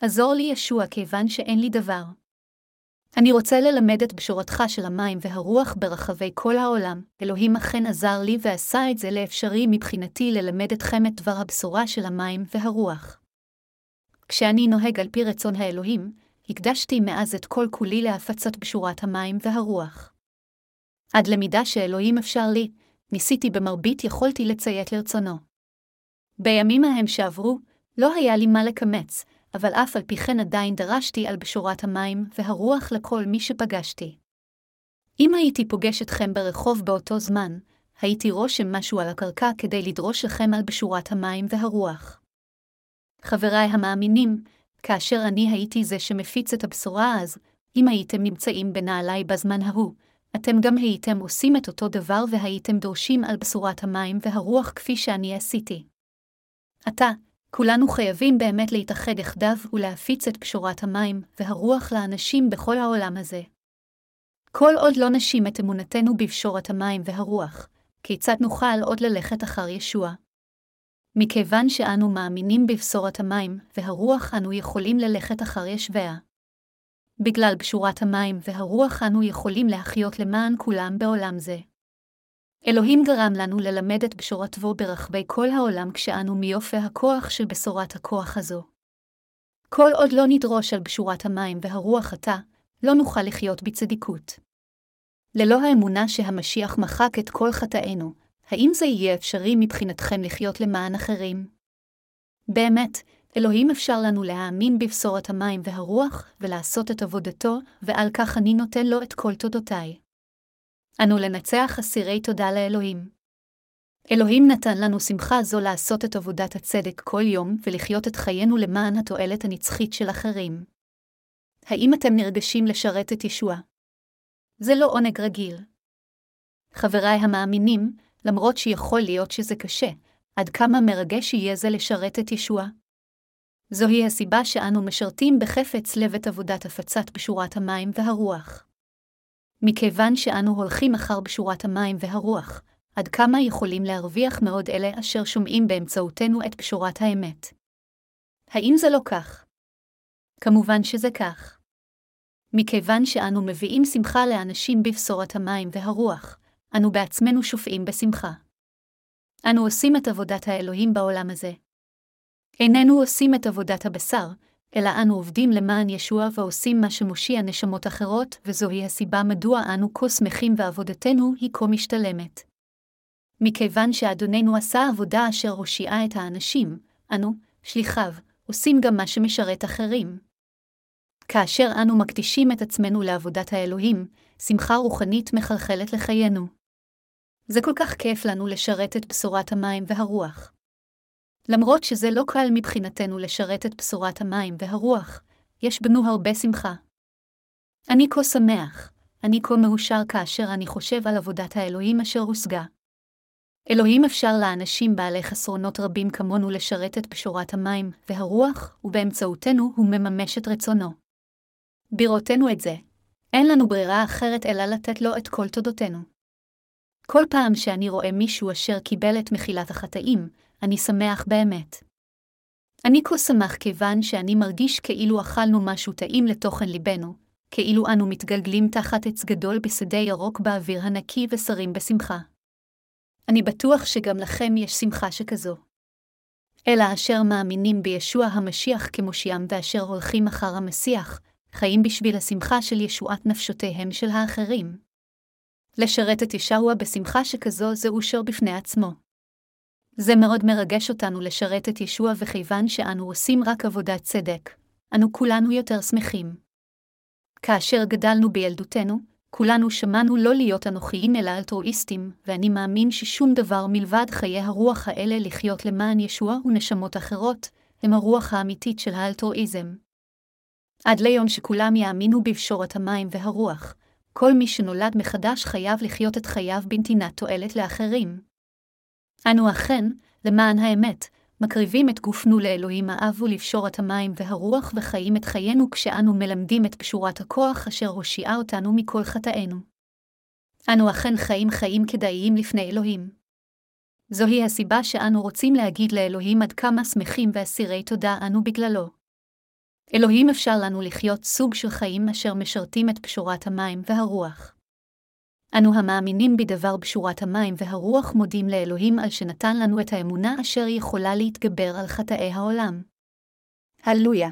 עזור לי ישוע כיוון שאין לי דבר. אני רוצה ללמד את בשורתך של המים והרוח ברחבי כל העולם. אלוהים אכן עזר לי ועשה את זה לאפשרי מבחינתי ללמד אתכם את דבר הבשורה של המים והרוח. כשאני נוהג על פי רצון האלוהים, הקדשתי מאז את כל כולי להפצת בשורת המים והרוח. עד למידה שאלוהים אפשר לי, ניסיתי במרבית יכולתי לציית לרצונו. בימים ההם שעברו, לא היה לי מה לקמץ, אבל אף על פי כן עדיין דרשתי על בשורת המים והרוח לכל מי שפגשתי. אם הייתי פוגש אתכם ברחוב באותו זמן, הייתי רושם משהו על הקרקע כדי לדרוש לכם על בשורת המים והרוח. חבריי המאמינים, כאשר אני הייתי זה שמפיץ את הבשורה אז, אם הייתם נמצאים בנעליי בזמן ההוא, אתם גם הייתם עושים את אותו דבר והייתם דורשים על בשורת המים והרוח כפי שאני עשיתי. עתה, כולנו חייבים באמת להתאחד יחדיו ולהפיץ את פשורת המים והרוח לאנשים בכל העולם הזה. כל עוד לא נשים את אמונתנו בפשורת המים והרוח, כיצד נוכל עוד ללכת אחר ישוע? מכיוון שאנו מאמינים בבשורת המים והרוח אנו יכולים ללכת אחר ישביה. בגלל פשורת המים והרוח אנו יכולים להחיות למען כולם בעולם זה. אלוהים גרם לנו ללמד את בשורתו ברחבי כל העולם כשאנו מיופי הכוח של בשורת הכוח הזו. כל עוד לא נדרוש על בשורת המים והרוח עתה, לא נוכל לחיות בצדיקות. ללא האמונה שהמשיח מחק את כל חטאינו, האם זה יהיה אפשרי מבחינתכם לחיות למען אחרים? באמת, אלוהים אפשר לנו להאמין בבשורת המים והרוח, ולעשות את עבודתו, ועל כך אני נותן לו את כל תודותיי. אנו לנצח אסירי תודה לאלוהים. אלוהים נתן לנו שמחה זו לעשות את עבודת הצדק כל יום ולחיות את חיינו למען התועלת הנצחית של אחרים. האם אתם נרגשים לשרת את ישוע? זה לא עונג רגיל. חבריי המאמינים, למרות שיכול להיות שזה קשה, עד כמה מרגש יהיה זה לשרת את ישוע? זוהי הסיבה שאנו משרתים בחפץ לב את עבודת הפצת בשורת המים והרוח. מכיוון שאנו הולכים אחר בשורת המים והרוח, עד כמה יכולים להרוויח מאוד אלה אשר שומעים באמצעותנו את בשורת האמת. האם זה לא כך? כמובן שזה כך. מכיוון שאנו מביאים שמחה לאנשים בבשורת המים והרוח, אנו בעצמנו שופעים בשמחה. אנו עושים את עבודת האלוהים בעולם הזה. איננו עושים את עבודת הבשר, אלא אנו עובדים למען ישוע ועושים מה שמושיע נשמות אחרות, וזוהי הסיבה מדוע אנו כה שמחים ועבודתנו היא כה משתלמת. מכיוון שאדוננו עשה עבודה אשר הושיעה את האנשים, אנו, שליחיו, עושים גם מה שמשרת אחרים. כאשר אנו מקדישים את עצמנו לעבודת האלוהים, שמחה רוחנית מחלחלת לחיינו. זה כל כך כיף לנו לשרת את בשורת המים והרוח. למרות שזה לא קל מבחינתנו לשרת את בשורת המים והרוח, יש בנו הרבה שמחה. אני כה שמח, אני כה מאושר כאשר אני חושב על עבודת האלוהים אשר הושגה. אלוהים אפשר לאנשים בעלי חסרונות רבים כמונו לשרת את בשורת המים והרוח, ובאמצעותנו הוא מממש את רצונו. בראותנו את זה, אין לנו ברירה אחרת אלא לתת לו את כל תודותינו. כל פעם שאני רואה מישהו אשר קיבל את מחילת החטאים, אני שמח באמת. אני כה שמח כיוון שאני מרגיש כאילו אכלנו משהו טעים לתוכן ליבנו, כאילו אנו מתגלגלים תחת עץ גדול בשדה ירוק באוויר הנקי ושרים בשמחה. אני בטוח שגם לכם יש שמחה שכזו. אלא אשר מאמינים בישוע המשיח כמושיעם ואשר הולכים אחר המסיח, חיים בשביל השמחה של ישועת נפשותיהם של האחרים. לשרת את ישוע בשמחה שכזו זה אושר בפני עצמו. זה מאוד מרגש אותנו לשרת את ישוע וכיוון שאנו עושים רק עבודת צדק, אנו כולנו יותר שמחים. כאשר גדלנו בילדותנו, כולנו שמענו לא להיות אנוכיים אלא אלטרואיסטים, ואני מאמין ששום דבר מלבד חיי הרוח האלה לחיות למען ישוע ונשמות אחרות, הם הרוח האמיתית של האלטרואיזם. עד ליום שכולם יאמינו בפשורת המים והרוח, כל מי שנולד מחדש חייב לחיות את חייו בנתינת תועלת לאחרים. אנו אכן, למען האמת, מקריבים את גופנו לאלוהים האב ולפשורת המים והרוח וחיים את חיינו כשאנו מלמדים את פשורת הכוח אשר הושיעה אותנו מכל חטאינו. אנו אכן חיים חיים כדאיים לפני אלוהים. זוהי הסיבה שאנו רוצים להגיד לאלוהים עד כמה שמחים ואסירי תודה אנו בגללו. אלוהים אפשר לנו לחיות סוג של חיים אשר משרתים את פשורת המים והרוח. אנו המאמינים בדבר בשורת המים והרוח מודים לאלוהים על שנתן לנו את האמונה אשר יכולה להתגבר על חטאי העולם. הללויה.